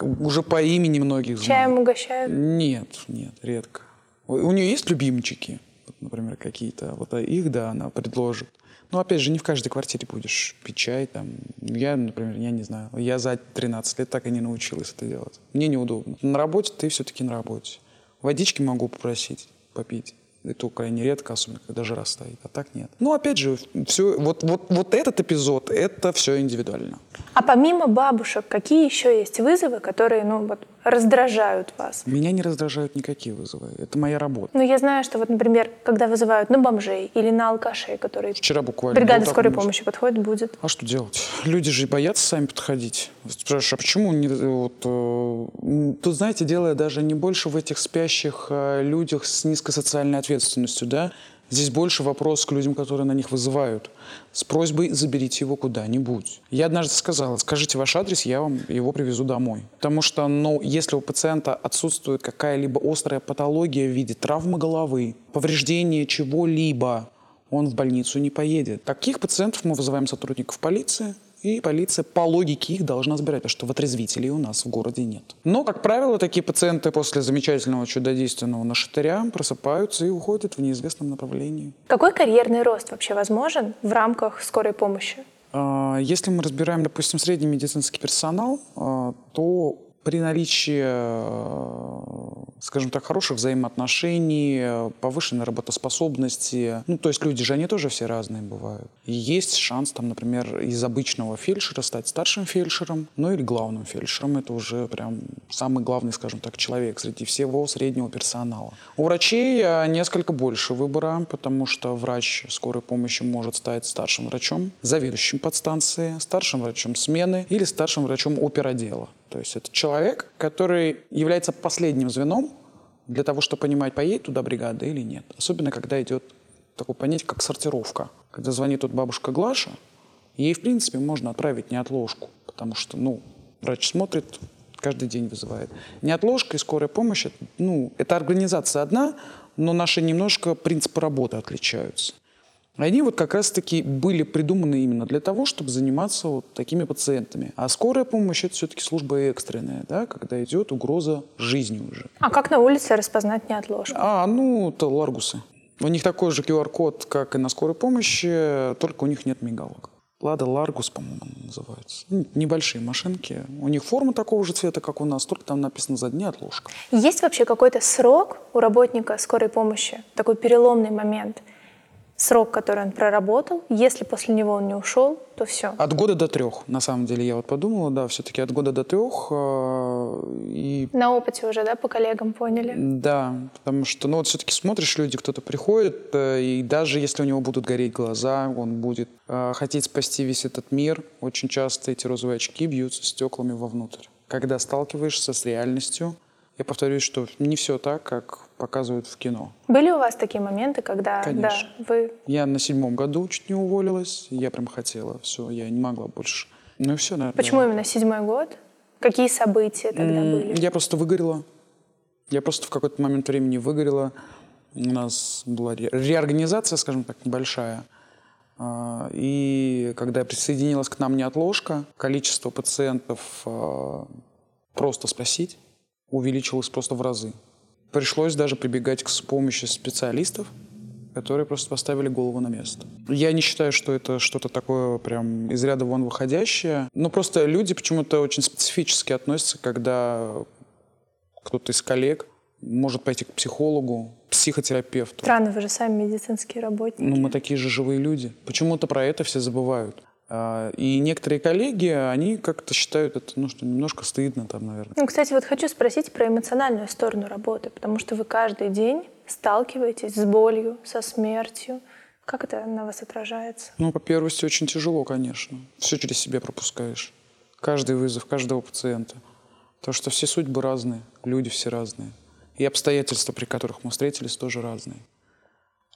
[SPEAKER 1] Уже по имени многих знает.
[SPEAKER 3] Чаем угощают?
[SPEAKER 1] Нет, нет, редко. У нее есть любимчики, например, какие-то. Вот а их, да, она предложит. Но опять же, не в каждой квартире будешь пить чай. Там. Я, например, я не знаю. Я за 13 лет так и не научилась это делать. Мне неудобно. На работе ты все-таки на работе. Водички могу попросить попить. Это крайне редко, особенно когда жара стоит. А так нет. Ну, опять же, все, вот, вот, вот этот эпизод, это все индивидуально.
[SPEAKER 3] А помимо бабушек, какие еще есть вызовы, которые, ну, вот, раздражают вас?
[SPEAKER 1] Меня не раздражают никакие вызовы. Это моя работа.
[SPEAKER 3] Ну, я знаю, что вот, например, когда вызывают на бомжей или на алкашей, которые...
[SPEAKER 1] Вчера буквально...
[SPEAKER 3] Бригада скорой помощи подходит, будет.
[SPEAKER 1] А что делать? Люди же боятся сами подходить. Спрашиваешь, а почему не... Вот, э, тут, знаете, дело даже не больше в этих спящих э, людях с низкой социальной ответственностью, да? Здесь больше вопрос к людям, которые на них вызывают. С просьбой заберите его куда-нибудь. Я однажды сказала, скажите ваш адрес, я вам его привезу домой. Потому что, ну, если у пациента отсутствует какая-либо острая патология в виде травмы головы, повреждения чего-либо, он в больницу не поедет. Таких пациентов мы вызываем сотрудников полиции, и полиция по логике их должна забирать, потому что вытрезвителей у нас в городе нет. Но, как правило, такие пациенты после замечательного чудодейственного нашатыря просыпаются и уходят в неизвестном направлении.
[SPEAKER 3] Какой карьерный рост вообще возможен в рамках скорой помощи?
[SPEAKER 1] А, если мы разбираем, допустим, средний медицинский персонал, а, то при наличии, э, скажем так, хороших взаимоотношений, повышенной работоспособности, ну, то есть люди же, они тоже все разные бывают. Есть шанс, там, например, из обычного фельдшера стать старшим фельдшером, ну или главным фельдшером. Это уже прям самый главный, скажем так, человек среди всего среднего персонала. У врачей э, несколько больше выбора, потому что врач скорой помощи может стать старшим врачом, заведующим подстанции, старшим врачом смены или старшим врачом оперотдела. То есть это человек, который является последним звеном для того, чтобы понимать, поедет туда бригада или нет. Особенно, когда идет такое понятие, как сортировка. Когда звонит тут бабушка Глаша, ей, в принципе, можно отправить неотложку, потому что, ну, врач смотрит, каждый день вызывает. Неотложка и скорая помощь, ну, это организация одна, но наши немножко принципы работы отличаются. Они вот как раз-таки были придуманы именно для того, чтобы заниматься вот такими пациентами. А скорая помощь – это все-таки служба экстренная, да, когда идет угроза жизни уже.
[SPEAKER 3] А как на улице распознать неотложку?
[SPEAKER 1] А, ну, это ларгусы. У них такой же QR-код, как и на скорой помощи, только у них нет мигалок. Лада Ларгус, по-моему, называется. Ну, небольшие машинки. У них форма такого же цвета, как у нас, только там написано за дни отложка.
[SPEAKER 3] Есть вообще какой-то срок у работника скорой помощи? Такой переломный момент – срок, который он проработал. Если после него он не ушел, то все.
[SPEAKER 1] От года до трех, на самом деле, я вот подумала, да, все-таки от года до трех. Э, и...
[SPEAKER 3] На опыте уже, да, по коллегам поняли?
[SPEAKER 1] Да, потому что, ну вот все-таки смотришь, люди, кто-то приходит, э, и даже если у него будут гореть глаза, он будет э, хотеть спасти весь этот мир, очень часто эти розовые очки бьются стеклами вовнутрь. Когда сталкиваешься с реальностью, я повторюсь, что не все так, как показывают в кино.
[SPEAKER 3] Были у вас такие моменты, когда
[SPEAKER 1] Конечно.
[SPEAKER 3] Да, вы...
[SPEAKER 1] Я на седьмом году чуть не уволилась, я прям хотела, все, я не могла больше. Ну и все, наверное.
[SPEAKER 3] Почему именно седьмой год? Какие события тогда были?
[SPEAKER 1] Я просто выгорела. Я просто в какой-то момент времени выгорела. У нас была ре- реорганизация, скажем так, небольшая. А, и когда присоединилась к нам неотложка, количество пациентов а, просто спросить увеличилось просто в разы. Пришлось даже прибегать к помощи специалистов, которые просто поставили голову на место. Я не считаю, что это что-то такое прям из ряда вон выходящее. Но просто люди почему-то очень специфически относятся, когда кто-то из коллег может пойти к психологу, психотерапевту.
[SPEAKER 3] Странно, вы же сами медицинские работники.
[SPEAKER 1] Ну, мы такие же живые люди. Почему-то про это все забывают. А, и некоторые коллеги, они как-то считают это, ну, что немножко стыдно там, наверное.
[SPEAKER 3] Ну, кстати, вот хочу спросить про эмоциональную сторону работы, потому что вы каждый день сталкиваетесь с болью, со смертью. Как это на вас отражается?
[SPEAKER 1] Ну, по первости, очень тяжело, конечно. Все через себя пропускаешь. Каждый вызов, каждого пациента. Потому что все судьбы разные, люди все разные. И обстоятельства, при которых мы встретились, тоже разные.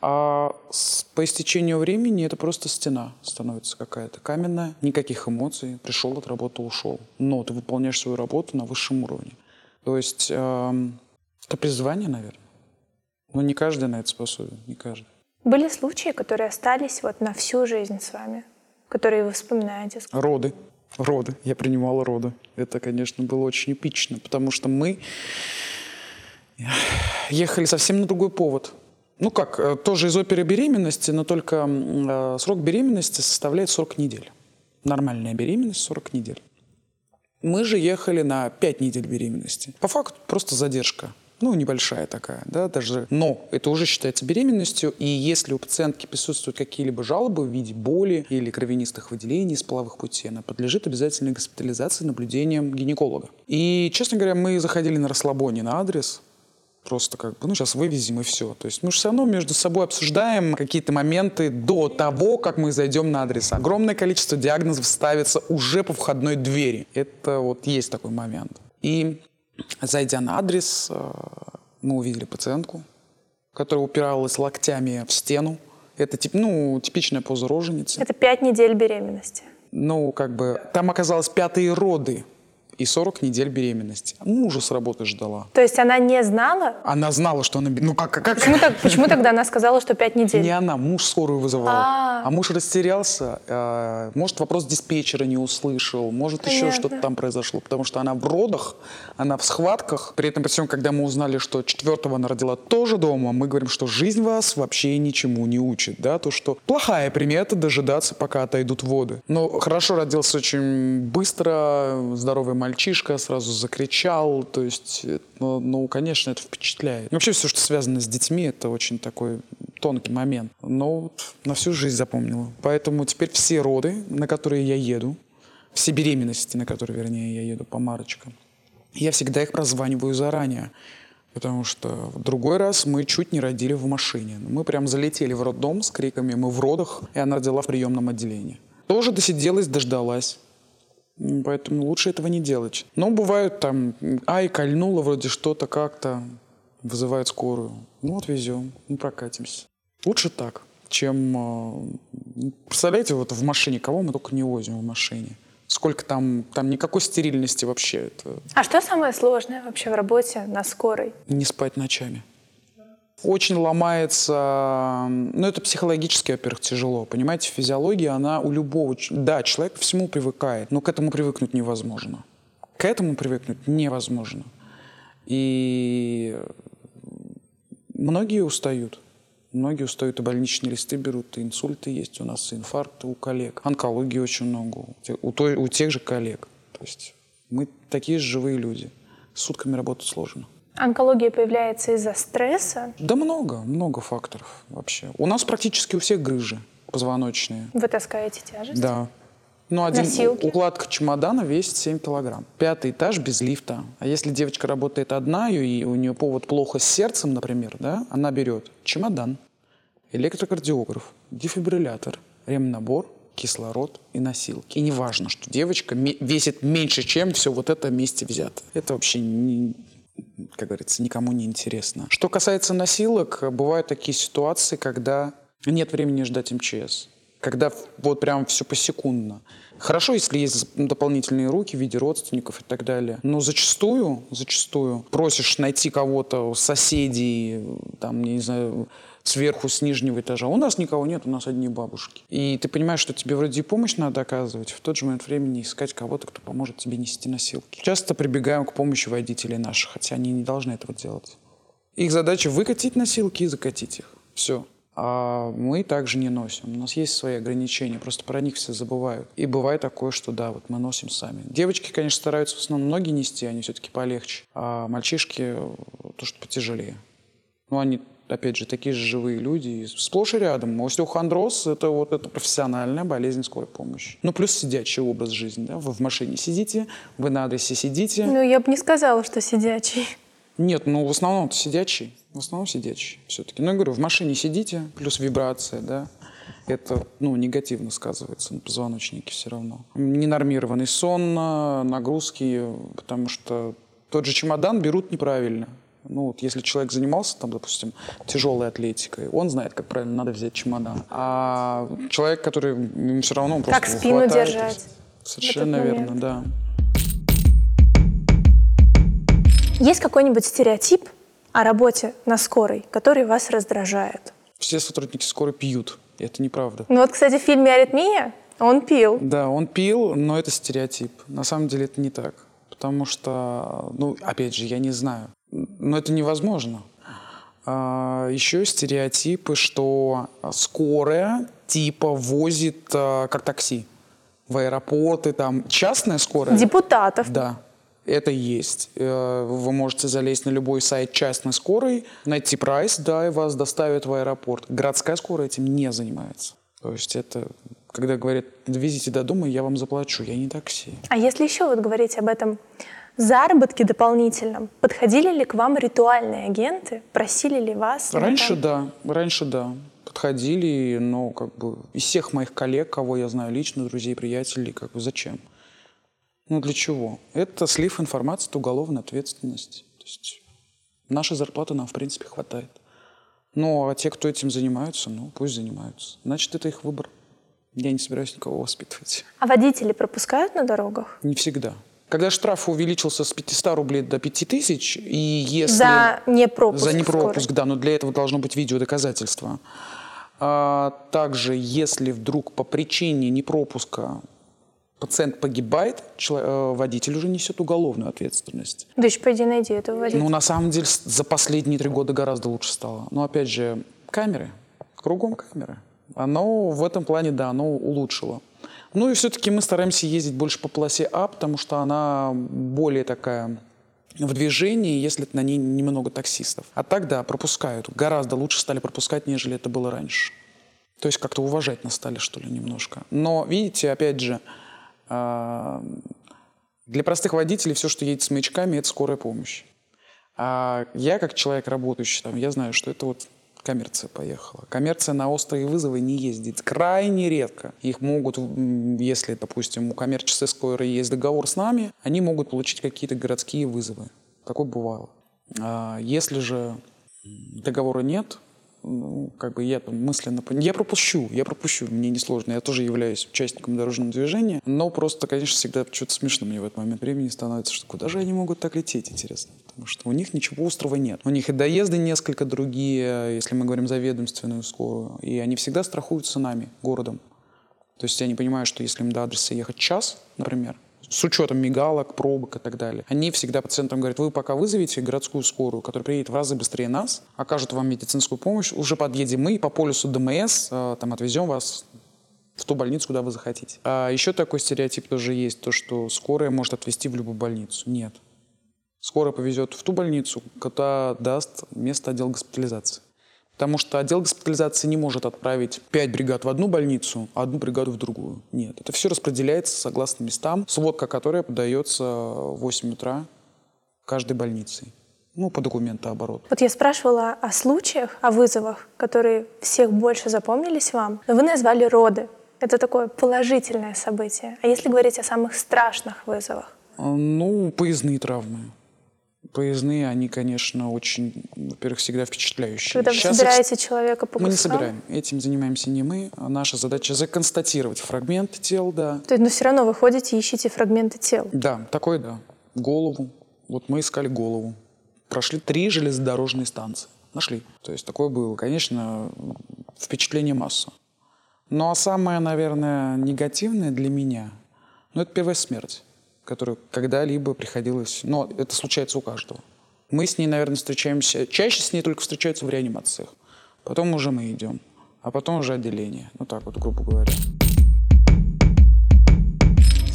[SPEAKER 1] А с, по истечению времени это просто стена становится какая-то каменная, никаких эмоций, пришел от работы, ушел. Но ты выполняешь свою работу на высшем уровне. То есть эм, это призвание, наверное. Но не каждый на это способен, не каждый.
[SPEAKER 3] Были случаи, которые остались вот на всю жизнь с вами, которые вы вспоминаете?
[SPEAKER 1] Роды. Роды. Я принимала роды. Это, конечно, было очень эпично, потому что мы ехали совсем на другой повод. Ну как, э, тоже из оперы беременности, но только э, срок беременности составляет 40 недель. Нормальная беременность 40 недель. Мы же ехали на 5 недель беременности. По факту просто задержка. Ну, небольшая такая, да, даже. Но это уже считается беременностью, и если у пациентки присутствуют какие-либо жалобы в виде боли или кровянистых выделений из половых путей, она подлежит обязательной госпитализации наблюдением гинеколога. И, честно говоря, мы заходили на расслабоне на адрес, просто как бы, ну, сейчас вывезем и все. То есть мы же все равно между собой обсуждаем какие-то моменты до того, как мы зайдем на адрес. Огромное количество диагнозов ставится уже по входной двери. Это вот есть такой момент. И зайдя на адрес, э, мы увидели пациентку, которая упиралась локтями в стену. Это тип, ну, типичная поза роженицы.
[SPEAKER 3] Это пять недель беременности.
[SPEAKER 1] Ну, как бы, там оказалось пятые роды и 40 недель беременности. Мужа с работы ждала.
[SPEAKER 3] То есть она не знала?
[SPEAKER 1] Она знала, что она... Ну как? как?
[SPEAKER 3] Почему, так, почему тогда она сказала, что 5 недель?
[SPEAKER 1] Не она, муж скорую вызывал. А, -а, -а. а муж растерялся. Э, может, вопрос диспетчера не услышал. Может, Понятно. еще что-то там произошло. Потому что она в родах, она в схватках. При этом, при всем, когда мы узнали, что четвертого она родила тоже дома, мы говорим, что жизнь вас вообще ничему не учит. Да? То, что плохая примета дожидаться, пока отойдут воды. Но хорошо родился очень быстро, здоровый мальчишка сразу закричал, то есть, ну, ну, конечно, это впечатляет. вообще все, что связано с детьми, это очень такой тонкий момент. Но вот на всю жизнь запомнила. Поэтому теперь все роды, на которые я еду, все беременности, на которые, вернее, я еду по марочкам, я всегда их прозваниваю заранее. Потому что в другой раз мы чуть не родили в машине. Мы прям залетели в роддом с криками «Мы в родах!» И она родила в приемном отделении. Тоже досиделась, дождалась. Поэтому лучше этого не делать. Но бывают там, ай, кольнуло вроде что-то как-то, вызывают скорую. Ну вот везем, мы прокатимся. Лучше так, чем... А, представляете, вот в машине, кого мы только не возим в машине. Сколько там, там никакой стерильности вообще. Это...
[SPEAKER 3] А что самое сложное вообще в работе на скорой?
[SPEAKER 1] Не спать ночами очень ломается, ну это психологически, во-первых, тяжело, понимаете, физиология, она у любого, да, человек всему привыкает, но к этому привыкнуть невозможно. К этому привыкнуть невозможно. И многие устают. Многие устают, и больничные листы берут, и инсульты есть у нас, и инфаркты у коллег. Онкологии очень много у, той, у тех же коллег. То есть мы такие же живые люди. Сутками работать сложно.
[SPEAKER 3] Онкология появляется из-за стресса?
[SPEAKER 1] Да много, много факторов вообще. У нас практически у всех грыжи позвоночные.
[SPEAKER 3] Вы таскаете тяжесть?
[SPEAKER 1] Да. Ну, один Носилки. укладка чемодана весит 7 килограмм. Пятый этаж без лифта. А если девочка работает одна, и у нее повод плохо с сердцем, например, да, она берет чемодан, электрокардиограф, дефибриллятор, ремнабор, кислород и носилки. И не важно, что девочка весит меньше, чем все вот это вместе взято. Это вообще не, как говорится, никому не интересно. Что касается носилок, бывают такие ситуации, когда нет времени ждать МЧС. Когда вот прям все посекундно. Хорошо, если есть дополнительные руки в виде родственников и так далее. Но зачастую, зачастую просишь найти кого-то, соседей, там, не знаю, сверху, с нижнего этажа. У нас никого нет, у нас одни бабушки. И ты понимаешь, что тебе вроде и помощь надо оказывать, в тот же момент времени искать кого-то, кто поможет тебе нести носилки. Часто прибегаем к помощи водителей наших, хотя они не должны этого делать. Их задача выкатить носилки и закатить их. Все. А мы также не носим. У нас есть свои ограничения, просто про них все забывают. И бывает такое, что да, вот мы носим сами. Девочки, конечно, стараются в основном ноги нести, они все-таки полегче. А мальчишки то, что потяжелее. Ну, они опять же, такие же живые люди, сплошь и рядом. Остеохондроз – это вот это профессиональная болезнь скорой помощи. Ну, плюс сидячий образ жизни. Да? Вы в машине сидите, вы на адресе сидите.
[SPEAKER 3] Ну, я бы не сказала, что сидячий.
[SPEAKER 1] Нет, ну, в основном сидячий. В основном сидячий все-таки. Ну, я говорю, в машине сидите, плюс вибрация, да, это, ну, негативно сказывается на позвоночнике все равно. Ненормированный сон, нагрузки, потому что тот же чемодан берут неправильно. Ну, вот если человек занимался, там, допустим, тяжелой атлетикой, он знает, как правильно надо взять чемодан. А человек, который все равно просто
[SPEAKER 3] Как спину
[SPEAKER 1] хватает,
[SPEAKER 3] держать.
[SPEAKER 1] Совершенно верно, да.
[SPEAKER 3] Есть какой-нибудь стереотип о работе на скорой, который вас раздражает?
[SPEAKER 1] Все сотрудники скорой пьют. Это неправда.
[SPEAKER 3] Ну вот, кстати, в фильме «Аритмия» он пил.
[SPEAKER 1] Да, он пил, но это стереотип. На самом деле это не так. Потому что, ну, опять же, я не знаю. Но это невозможно. А, еще стереотипы, что скорая типа возит а, как такси в аэропорты, там частная скорая.
[SPEAKER 3] Депутатов.
[SPEAKER 1] Да, это есть. Э, Вы можете залезть на любой сайт частной скорой, найти прайс, да, и вас доставят в аэропорт. Городская скорая этим не занимается. То есть это, когда говорят, довезите до дома, я вам заплачу, я не такси.
[SPEAKER 3] А если еще вот говорить об этом заработке дополнительном, подходили ли к вам ритуальные агенты, просили ли вас?
[SPEAKER 1] Раньше да, раньше да. Подходили, но как бы из всех моих коллег, кого я знаю лично, друзей, приятелей, как бы зачем? Ну для чего? Это слив информации от уголовной ответственности. То есть нашей зарплаты нам в принципе хватает. Ну а те, кто этим занимаются, ну пусть занимаются. Значит, это их выбор. Я не собираюсь никого воспитывать.
[SPEAKER 3] А водители пропускают на дорогах?
[SPEAKER 1] Не всегда. Когда штраф увеличился с 500 рублей до 5000, и если...
[SPEAKER 3] За непропуск
[SPEAKER 1] За непропуск,
[SPEAKER 3] скорой.
[SPEAKER 1] да, но для этого должно быть видеодоказательство. А, также, если вдруг по причине непропуска пациент погибает, э, водитель уже несет уголовную ответственность.
[SPEAKER 3] Да еще пойди найди этого водителя.
[SPEAKER 1] Ну, на самом деле, за последние три года гораздо лучше стало. Но, опять же, камеры, кругом камеры. Оно в этом плане, да, оно улучшило. Ну и все-таки мы стараемся ездить больше по полосе А, потому что она более такая в движении, если на ней немного таксистов. А так, да, пропускают. Гораздо лучше стали пропускать, нежели это было раньше. То есть как-то уважать нас стали, что ли, немножко. Но, видите, опять же, а, для простых водителей все, что едет с маячками, это скорая помощь. А я, как человек, работающий там, я знаю, что это вот коммерция поехала. Коммерция на острые вызовы не ездит. Крайне редко. Их могут, если, допустим, у коммерческой скорой есть договор с нами, они могут получить какие-то городские вызовы. Такое бывало. А если же договора нет, ну, как бы я там мысленно... Я пропущу, я пропущу, мне несложно. Я тоже являюсь участником дорожного движения, но просто, конечно, всегда что-то смешно мне в этот момент времени становится, что куда же они могут так лететь, интересно? Потому что у них ничего острого нет. У них и доезды несколько другие, если мы говорим за ведомственную скорую, и они всегда страхуются нами, городом. То есть они понимают, что если им до адреса ехать час, например, с учетом мигалок, пробок и так далее, они всегда пациентам говорят, вы пока вызовите городскую скорую, которая приедет в разы быстрее нас, окажет вам медицинскую помощь, уже подъедем мы по полюсу ДМС э, там отвезем вас в ту больницу, куда вы захотите. А еще такой стереотип тоже есть, то, что скорая может отвезти в любую больницу. Нет. Скорая повезет в ту больницу, куда даст место отдел госпитализации. Потому что отдел госпитализации не может отправить 5 бригад в одну больницу, а одну бригаду в другую. Нет, это все распределяется согласно местам, сводка которая подается в 8 утра каждой больницей. Ну, по документообороту.
[SPEAKER 3] Вот я спрашивала о случаях, о вызовах, которые всех больше запомнились вам. Но вы назвали роды. Это такое положительное событие. А если говорить о самых страшных вызовах?
[SPEAKER 1] А, Ну, поездные травмы. Поездные, они, конечно, очень, во-первых, всегда впечатляющие.
[SPEAKER 3] Когда вы
[SPEAKER 1] Сейчас их
[SPEAKER 3] собираете человека по
[SPEAKER 1] Мы не собираем. Этим занимаемся не мы. А наша задача законстатировать фрагменты тел, да.
[SPEAKER 3] То есть, но все равно вы ходите и ищете фрагменты тел.
[SPEAKER 1] Да, такой, да. Голову. Вот мы искали голову. Прошли три железнодорожные станции. Нашли. То есть такое было. Конечно, впечатление масса. Ну а самое, наверное, негативное для меня, ну это первая смерть, которую когда-либо приходилось... Но это случается у каждого. Мы с ней, наверное, встречаемся... Чаще с ней только встречаются в реанимациях. Потом уже мы идем. А потом уже отделение. Ну так вот, грубо говоря.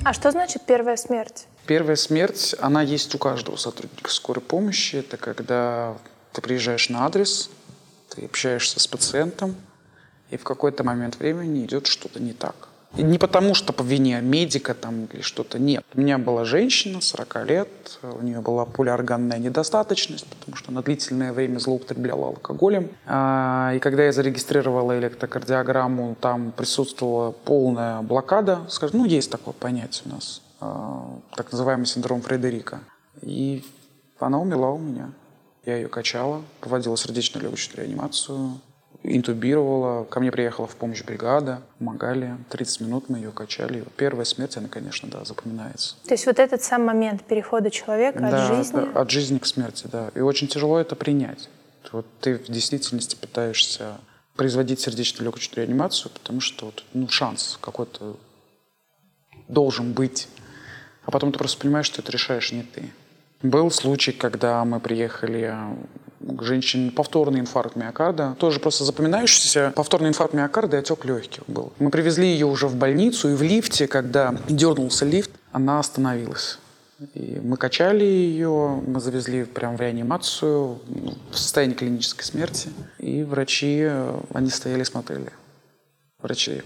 [SPEAKER 3] А что значит первая смерть?
[SPEAKER 1] Первая смерть, она есть у каждого сотрудника скорой помощи. Это когда ты приезжаешь на адрес, ты общаешься с пациентом, и в какой-то момент времени идет что-то не так. Не потому, что по вине медика там или что-то. Нет. У меня была женщина, 40 лет, у нее была полиорганная недостаточность, потому что она длительное время злоупотребляла алкоголем. А, И когда я зарегистрировала электрокардиограмму, там присутствовала полная блокада. Скажем, ну, есть такое понятие у нас, а, так называемый синдром Фредерика. И она умерла у меня. Я ее качала, проводила сердечно-легочную реанимацию. Интубировала. Ко мне приехала в помощь бригада, помогали. 30 минут мы ее качали. Первая смерть, она, конечно, да, запоминается.
[SPEAKER 3] То есть вот этот сам момент перехода человека
[SPEAKER 1] да,
[SPEAKER 3] от жизни...
[SPEAKER 1] да, от жизни к смерти, да. И очень тяжело это принять. Вот ты в действительности пытаешься производить сердечно-легочную реанимацию, потому что вот, ну, шанс какой-то должен быть. А потом ты просто понимаешь, что это решаешь не ты. Был случай, когда мы приехали к женщине повторный инфаркт миокарда. Тоже просто запоминающийся повторный инфаркт миокарда и отек легких был. Мы привезли ее уже в больницу, и в лифте, когда дернулся лифт, она остановилась. И мы качали ее, мы завезли прямо в реанимацию ну, в состоянии клинической смерти. И врачи, они стояли и смотрели. Врачи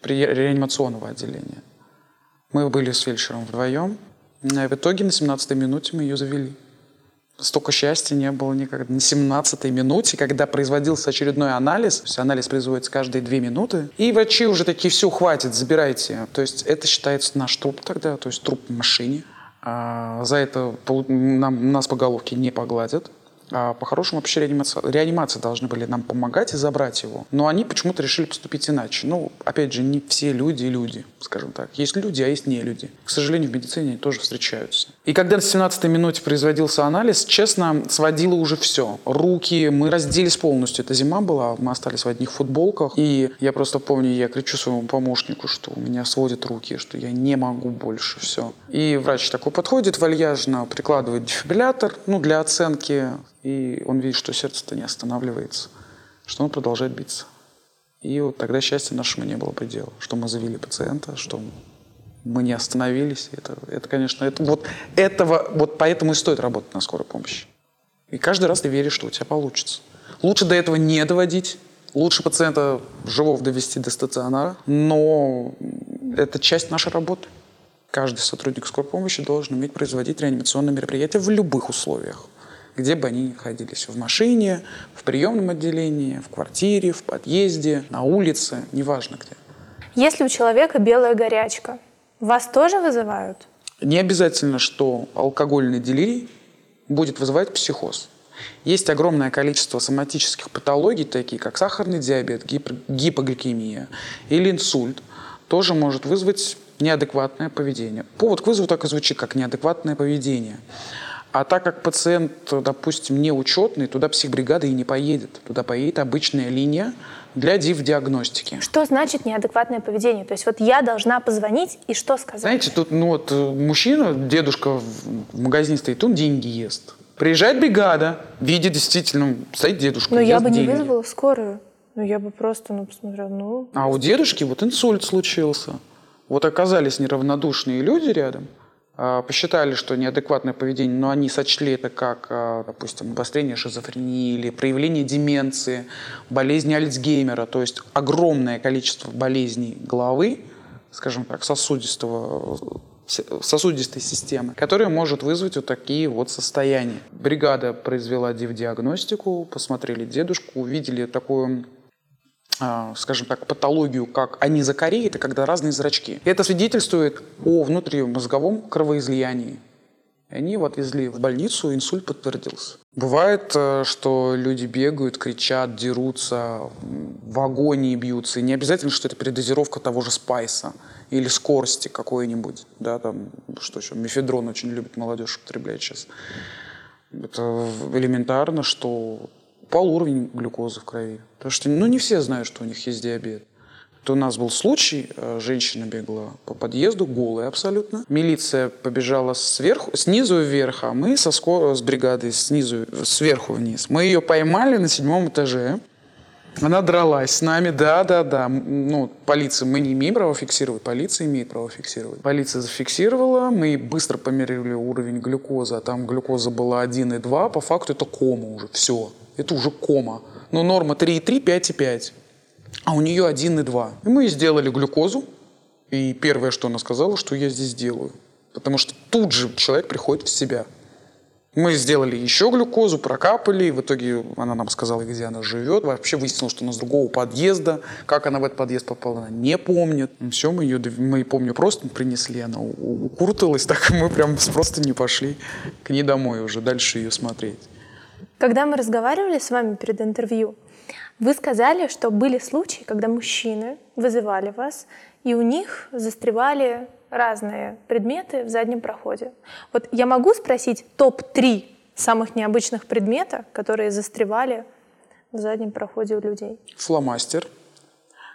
[SPEAKER 1] при реанимационного отделения. Мы были с фельдшером вдвоем. И в итоге на 17-й минуте мы ее завели. Столько счастья не было никогда. На 17-й минуте, когда производился очередной анализ, то есть анализ производится каждые две минуты, и врачи уже такие, все, хватит, забирайте. То есть это считается наш труп тогда, то есть труп в машине. А за это нам, нас по головке не погладят. А по-хорошему вообще реанимация, реанимация должны были нам помогать и забрать его. Но они почему-то решили поступить иначе. Ну, опять же, не все люди люди, скажем так. Есть люди, а есть не люди. К сожалению, в медицине они тоже встречаются. И когда на 17-й минуте производился анализ, честно, сводило уже все. Руки, мы разделись полностью. Это зима была, мы остались в одних футболках. И я просто помню, я кричу своему помощнику, что у меня сводят руки, что я не могу больше, все. И врач такой подходит вальяжно, прикладывает дефибриллятор, ну, для оценки и он видит, что сердце-то не останавливается, что он продолжает биться. И вот тогда счастья нашему не было предела, что мы завели пациента, что мы не остановились. Это, это конечно, это, вот этого, вот поэтому и стоит работать на скорой помощи. И каждый раз ты веришь, что у тебя получится. Лучше до этого не доводить, лучше пациента живого довести до стационара, но это часть нашей работы. Каждый сотрудник скорой помощи должен уметь производить реанимационные мероприятия в любых условиях где бы они ни находились. В машине, в приемном отделении, в квартире, в подъезде, на улице, неважно где.
[SPEAKER 3] Если у человека белая горячка, вас тоже вызывают?
[SPEAKER 1] Не обязательно, что алкогольный делирий будет вызывать психоз. Есть огромное количество соматических патологий, такие как сахарный диабет, гипогликемия или инсульт, тоже может вызвать неадекватное поведение. Повод к вызову так и звучит, как неадекватное поведение. А так как пациент, допустим, не учетный, туда психбригада и не поедет. Туда поедет обычная линия для див-диагностики.
[SPEAKER 3] Что значит неадекватное поведение? То есть вот я должна позвонить и что сказать?
[SPEAKER 1] Знаете, тут ну вот э, мужчина, дедушка в магазине стоит, он деньги ест. Приезжает бригада, видит действительно, стоит дедушка,
[SPEAKER 3] Но я бы
[SPEAKER 1] деньги.
[SPEAKER 3] не вызвала скорую. Ну, я бы просто, ну, посмотрела, ну...
[SPEAKER 1] А у дедушки вот инсульт случился. Вот оказались неравнодушные люди рядом – посчитали, что неадекватное поведение, но они сочли это как, а, допустим, обострение шизофрении или проявление деменции, болезни Альцгеймера, то есть огромное количество болезней головы, скажем так, сосудистого сосудистой системы, которая может вызвать вот такие вот состояния. Бригада произвела диагностику, посмотрели дедушку, увидели такую а, скажем так, патологию, как анизокория, это когда разные зрачки. Это свидетельствует о внутримозговом кровоизлиянии. Они его отвезли в больницу, инсульт подтвердился. Бывает, э, что люди бегают, кричат, дерутся, в агонии бьются. И не обязательно, что это передозировка того же спайса или скорости какой-нибудь. Да, там, что еще, мефедрон очень любит молодежь употреблять сейчас. Это элементарно, что упал уровень глюкозы в крови. Потому что ну, не все знают, что у них есть диабет. То у нас был случай, э, женщина бегала по подъезду, голая абсолютно. Милиция побежала сверху, снизу вверх, а мы со скор... с бригадой снизу, сверху вниз. Мы ее поймали на седьмом этаже. Она дралась с нами, да, да, да. Ну, полиция, мы не имеем права фиксировать, полиция имеет право фиксировать. Полиция зафиксировала, мы быстро померили уровень глюкозы, а там глюкоза была 1,2, по факту это кома уже, все это уже кома. Но норма 3,3, 5,5. А у нее 1,2. И мы сделали глюкозу. И первое, что она сказала, что я здесь делаю. Потому что тут же человек приходит в себя. Мы сделали еще глюкозу, прокапали, и в итоге она нам сказала, где она живет. Вообще выяснилось, что она с другого подъезда. Как она в этот подъезд попала, она не помнит. Все, мы ее, мы, помню, просто принесли, она укурталась, так (laughs) мы прям просто не пошли к ней домой уже, дальше ее смотреть.
[SPEAKER 3] Когда мы разговаривали с вами перед интервью, Вы сказали, что были случаи, когда мужчины вызывали вас, и у них застревали разные предметы в заднем проходе. Вот я могу спросить топ-3 самых необычных предметов, которые застревали в заднем проходе у людей?
[SPEAKER 1] Фломастер,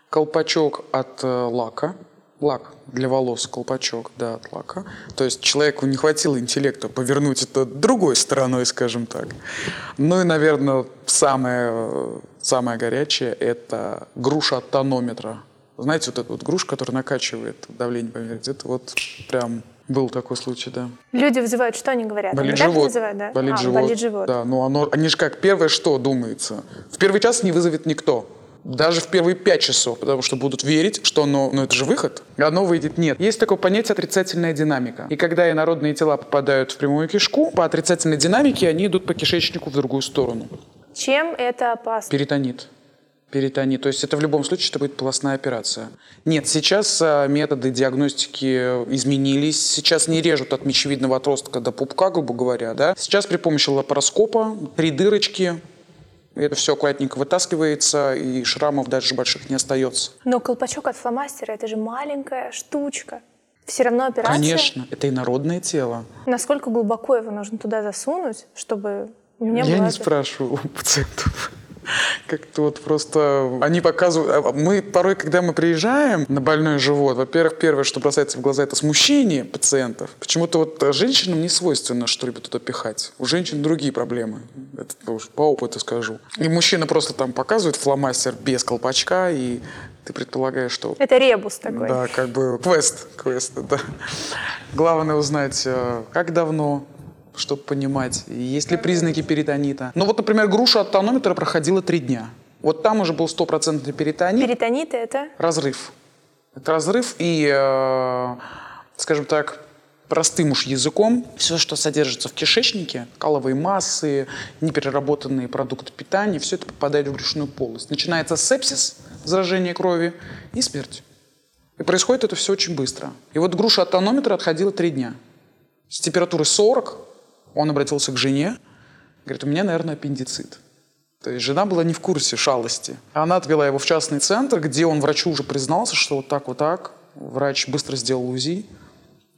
[SPEAKER 1] колпачок от э, лака, лак для волос, колпачок, да, от лака. То есть человеку не хватило интеллекта повернуть это другой стороной, скажем так. Ну и, наверное, самое, самое горячее – это груша от тонометра. Знаете, вот эта вот груша, которая накачивает давление померить, это вот прям был такой случай, да.
[SPEAKER 3] Люди вызывают, что они говорят?
[SPEAKER 1] Болит
[SPEAKER 3] они
[SPEAKER 1] живот.
[SPEAKER 3] называют, да?
[SPEAKER 1] Болит
[SPEAKER 3] а,
[SPEAKER 1] живот.
[SPEAKER 3] болит живот.
[SPEAKER 1] Да, ну оно, они же как первое что думается. В первый час не вызовет никто. Даже в первые пять часов, потому что будут верить, что оно, ну это же выход, оно выйдет. Нет. Есть такое понятие отрицательная динамика. И когда инородные тела попадают в прямую кишку, по отрицательной динамике они идут по кишечнику в другую сторону.
[SPEAKER 3] Чем это опасно?
[SPEAKER 1] Перитонит. Перитонит. То есть это в любом случае это будет полостная операция. Нет, сейчас а, методы диагностики изменились. Сейчас не режут от мечевидного отростка до пупка, грубо говоря. Да? Сейчас при помощи лапароскопа три дырочки, это все аккуратненько вытаскивается, и шрамов даже больших не остается.
[SPEAKER 3] Но колпачок от фломастера – это же маленькая штучка. Все равно операция.
[SPEAKER 1] Конечно, это инородное тело.
[SPEAKER 3] Насколько глубоко его нужно туда засунуть, чтобы не
[SPEAKER 1] Я
[SPEAKER 3] было...
[SPEAKER 1] не спрашиваю у пациентов. Как-то вот просто они показывают... а Мы порой, когда мы приезжаем на больной живот, во-первых, первое, что бросается в глаза, это смущение пациентов. Почему-то вот женщинам не свойственно что-либо туда пихать. У женщин другие проблемы. Это уж по опыту скажу. И мужчина просто там показывает фломастер без колпачка, и ты предполагаешь, что
[SPEAKER 3] Это ребус такой.
[SPEAKER 1] да, как бы квест, квест, да. Главное узнать, э, как давно, чтобы понимать, есть ли признаки перитонита. Ну вот, например, груша от тонометра проходила три дня. Вот там уже был стопроцентный перитонит,
[SPEAKER 3] Перитонит – это
[SPEAKER 1] разрыв. Это разрыв и, э, скажем так, простым уж языком, все, что содержится в кишечнике, каловые массы, непереработанные продукты питания, все это попадает в брюшную полость. Начинается сепсис, заражение крови и смерть. И происходит это все очень быстро. И вот груша от тонометра отходила три дня. С температурой 40 он обратился к жене, говорит, у меня, наверное, аппендицит. То есть жена была не в курсе шалости. Она отвела его в частный центр, где он врачу уже признался, что вот так, вот так. Врач быстро сделал УЗИ,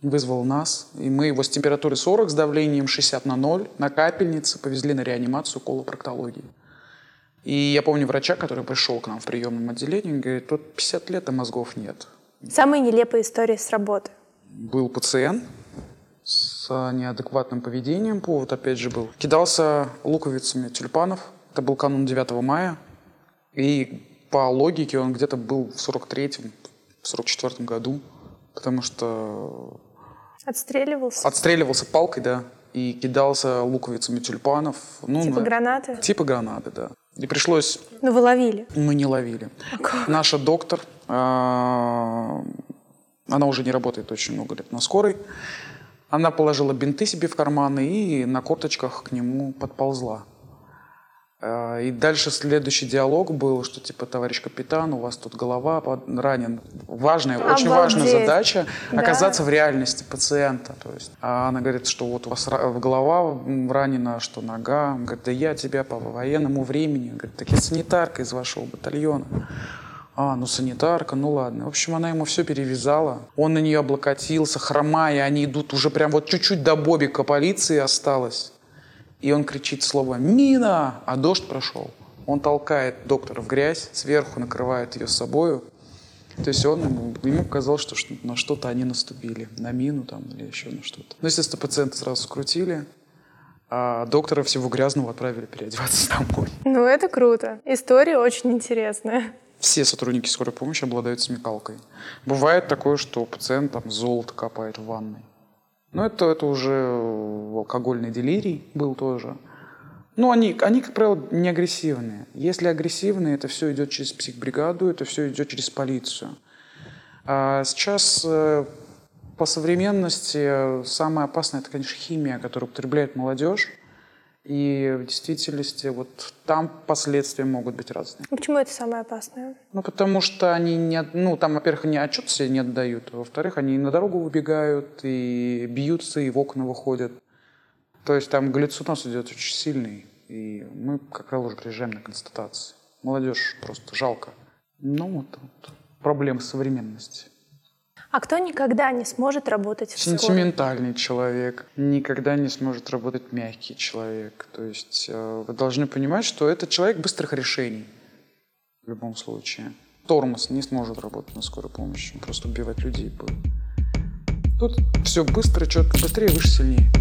[SPEAKER 1] вызвал нас. И мы его с температурой 40, с давлением 60 на 0 на капельнице повезли на реанимацию колопроктологии. И я помню врача, который пришел к нам в приемном отделении, он говорит, тут 50 лет, а мозгов нет.
[SPEAKER 3] самые нелепые истории с работы.
[SPEAKER 1] Был пациент с неадекватным поведением, повод опять же был. Кидался луковицами тюльпанов, это был канун 9 мая, и по логике он где-то был в 43-м, в 44-м году, потому что
[SPEAKER 3] Отстреливался?
[SPEAKER 1] отстреливался палкой, да, и кидался луковицами тюльпанов. Ну,
[SPEAKER 3] Типа
[SPEAKER 1] на-
[SPEAKER 3] гранаты?
[SPEAKER 1] Типа гранаты, да. И пришлось
[SPEAKER 3] Ну, вы ловили.
[SPEAKER 1] мы не ловили. Наша доктор, а, она уже не работает очень много лет на скорой, она положила бинты себе в карманы и на корточках к нему подползла. А, И дальше следующий диалог был, что типа, товарищ капитан, у вас тут голова ранен. Важная, очень важная
[SPEAKER 3] Обалдеть.
[SPEAKER 1] задача
[SPEAKER 3] Да.
[SPEAKER 1] оказаться в реальности пациента. То есть, а она говорит, что вот у вас голова ранена, что нога. Он говорит, да я тебя по военному времени. Он говорит, так я санитарка из вашего батальона. А, ну санитарка, ну ладно. В общем, она ему все перевязала. Он на нее облокотился, хромая. Они идут уже прям вот чуть-чуть до бобика полиции осталось. И он кричит слово «Мина!», а дождь прошел. Он толкает доктора в грязь, сверху накрывает ее собою. То есть он, ему, ему показалось, что на что-то они наступили. На мину там или еще на что-то. Ну, естественно, пациента сразу скрутили, а доктора всего грязного отправили переодеваться (laughs) домой.
[SPEAKER 3] Ну, это круто. История очень интересная.
[SPEAKER 1] Все сотрудники скорой помощи обладают смекалкой. Бывает такое, что пациент там золото копает в ванной. Но это, это уже алкогольный делирий был тоже. Ну, они, они, как правило, не агрессивные. Если агрессивные, это все идет через психбригаду, это все идет через полицию. А сейчас э, по современности самое опасное, это, конечно, химия, которую употребляет молодежь. И в действительности вот там последствия могут быть разные.
[SPEAKER 3] Ну, Почему это самое опасное?
[SPEAKER 1] Ну, потому что они не, ну, там, во-первых, они отчет себе не отдают, а во-вторых, они на дорогу выбегают, и бьются, и в окна выходят. То есть там галлюцинация идет очень сильный, и мы, как правило, уже приезжаем на констатации. Молодежь просто жалко. Ну, вот, вот проблемы современности.
[SPEAKER 3] А кто никогда не сможет работать в?
[SPEAKER 1] Сентиментальный человек никогда не сможет работать мягкий человек. То есть э, вы должны понимать, что это человек быстрых решений в любом случае. Тормоз не сможет работать на скорой помощи, просто убивать людей будет. Тут все быстро, четко, быстрее, выше, сильнее.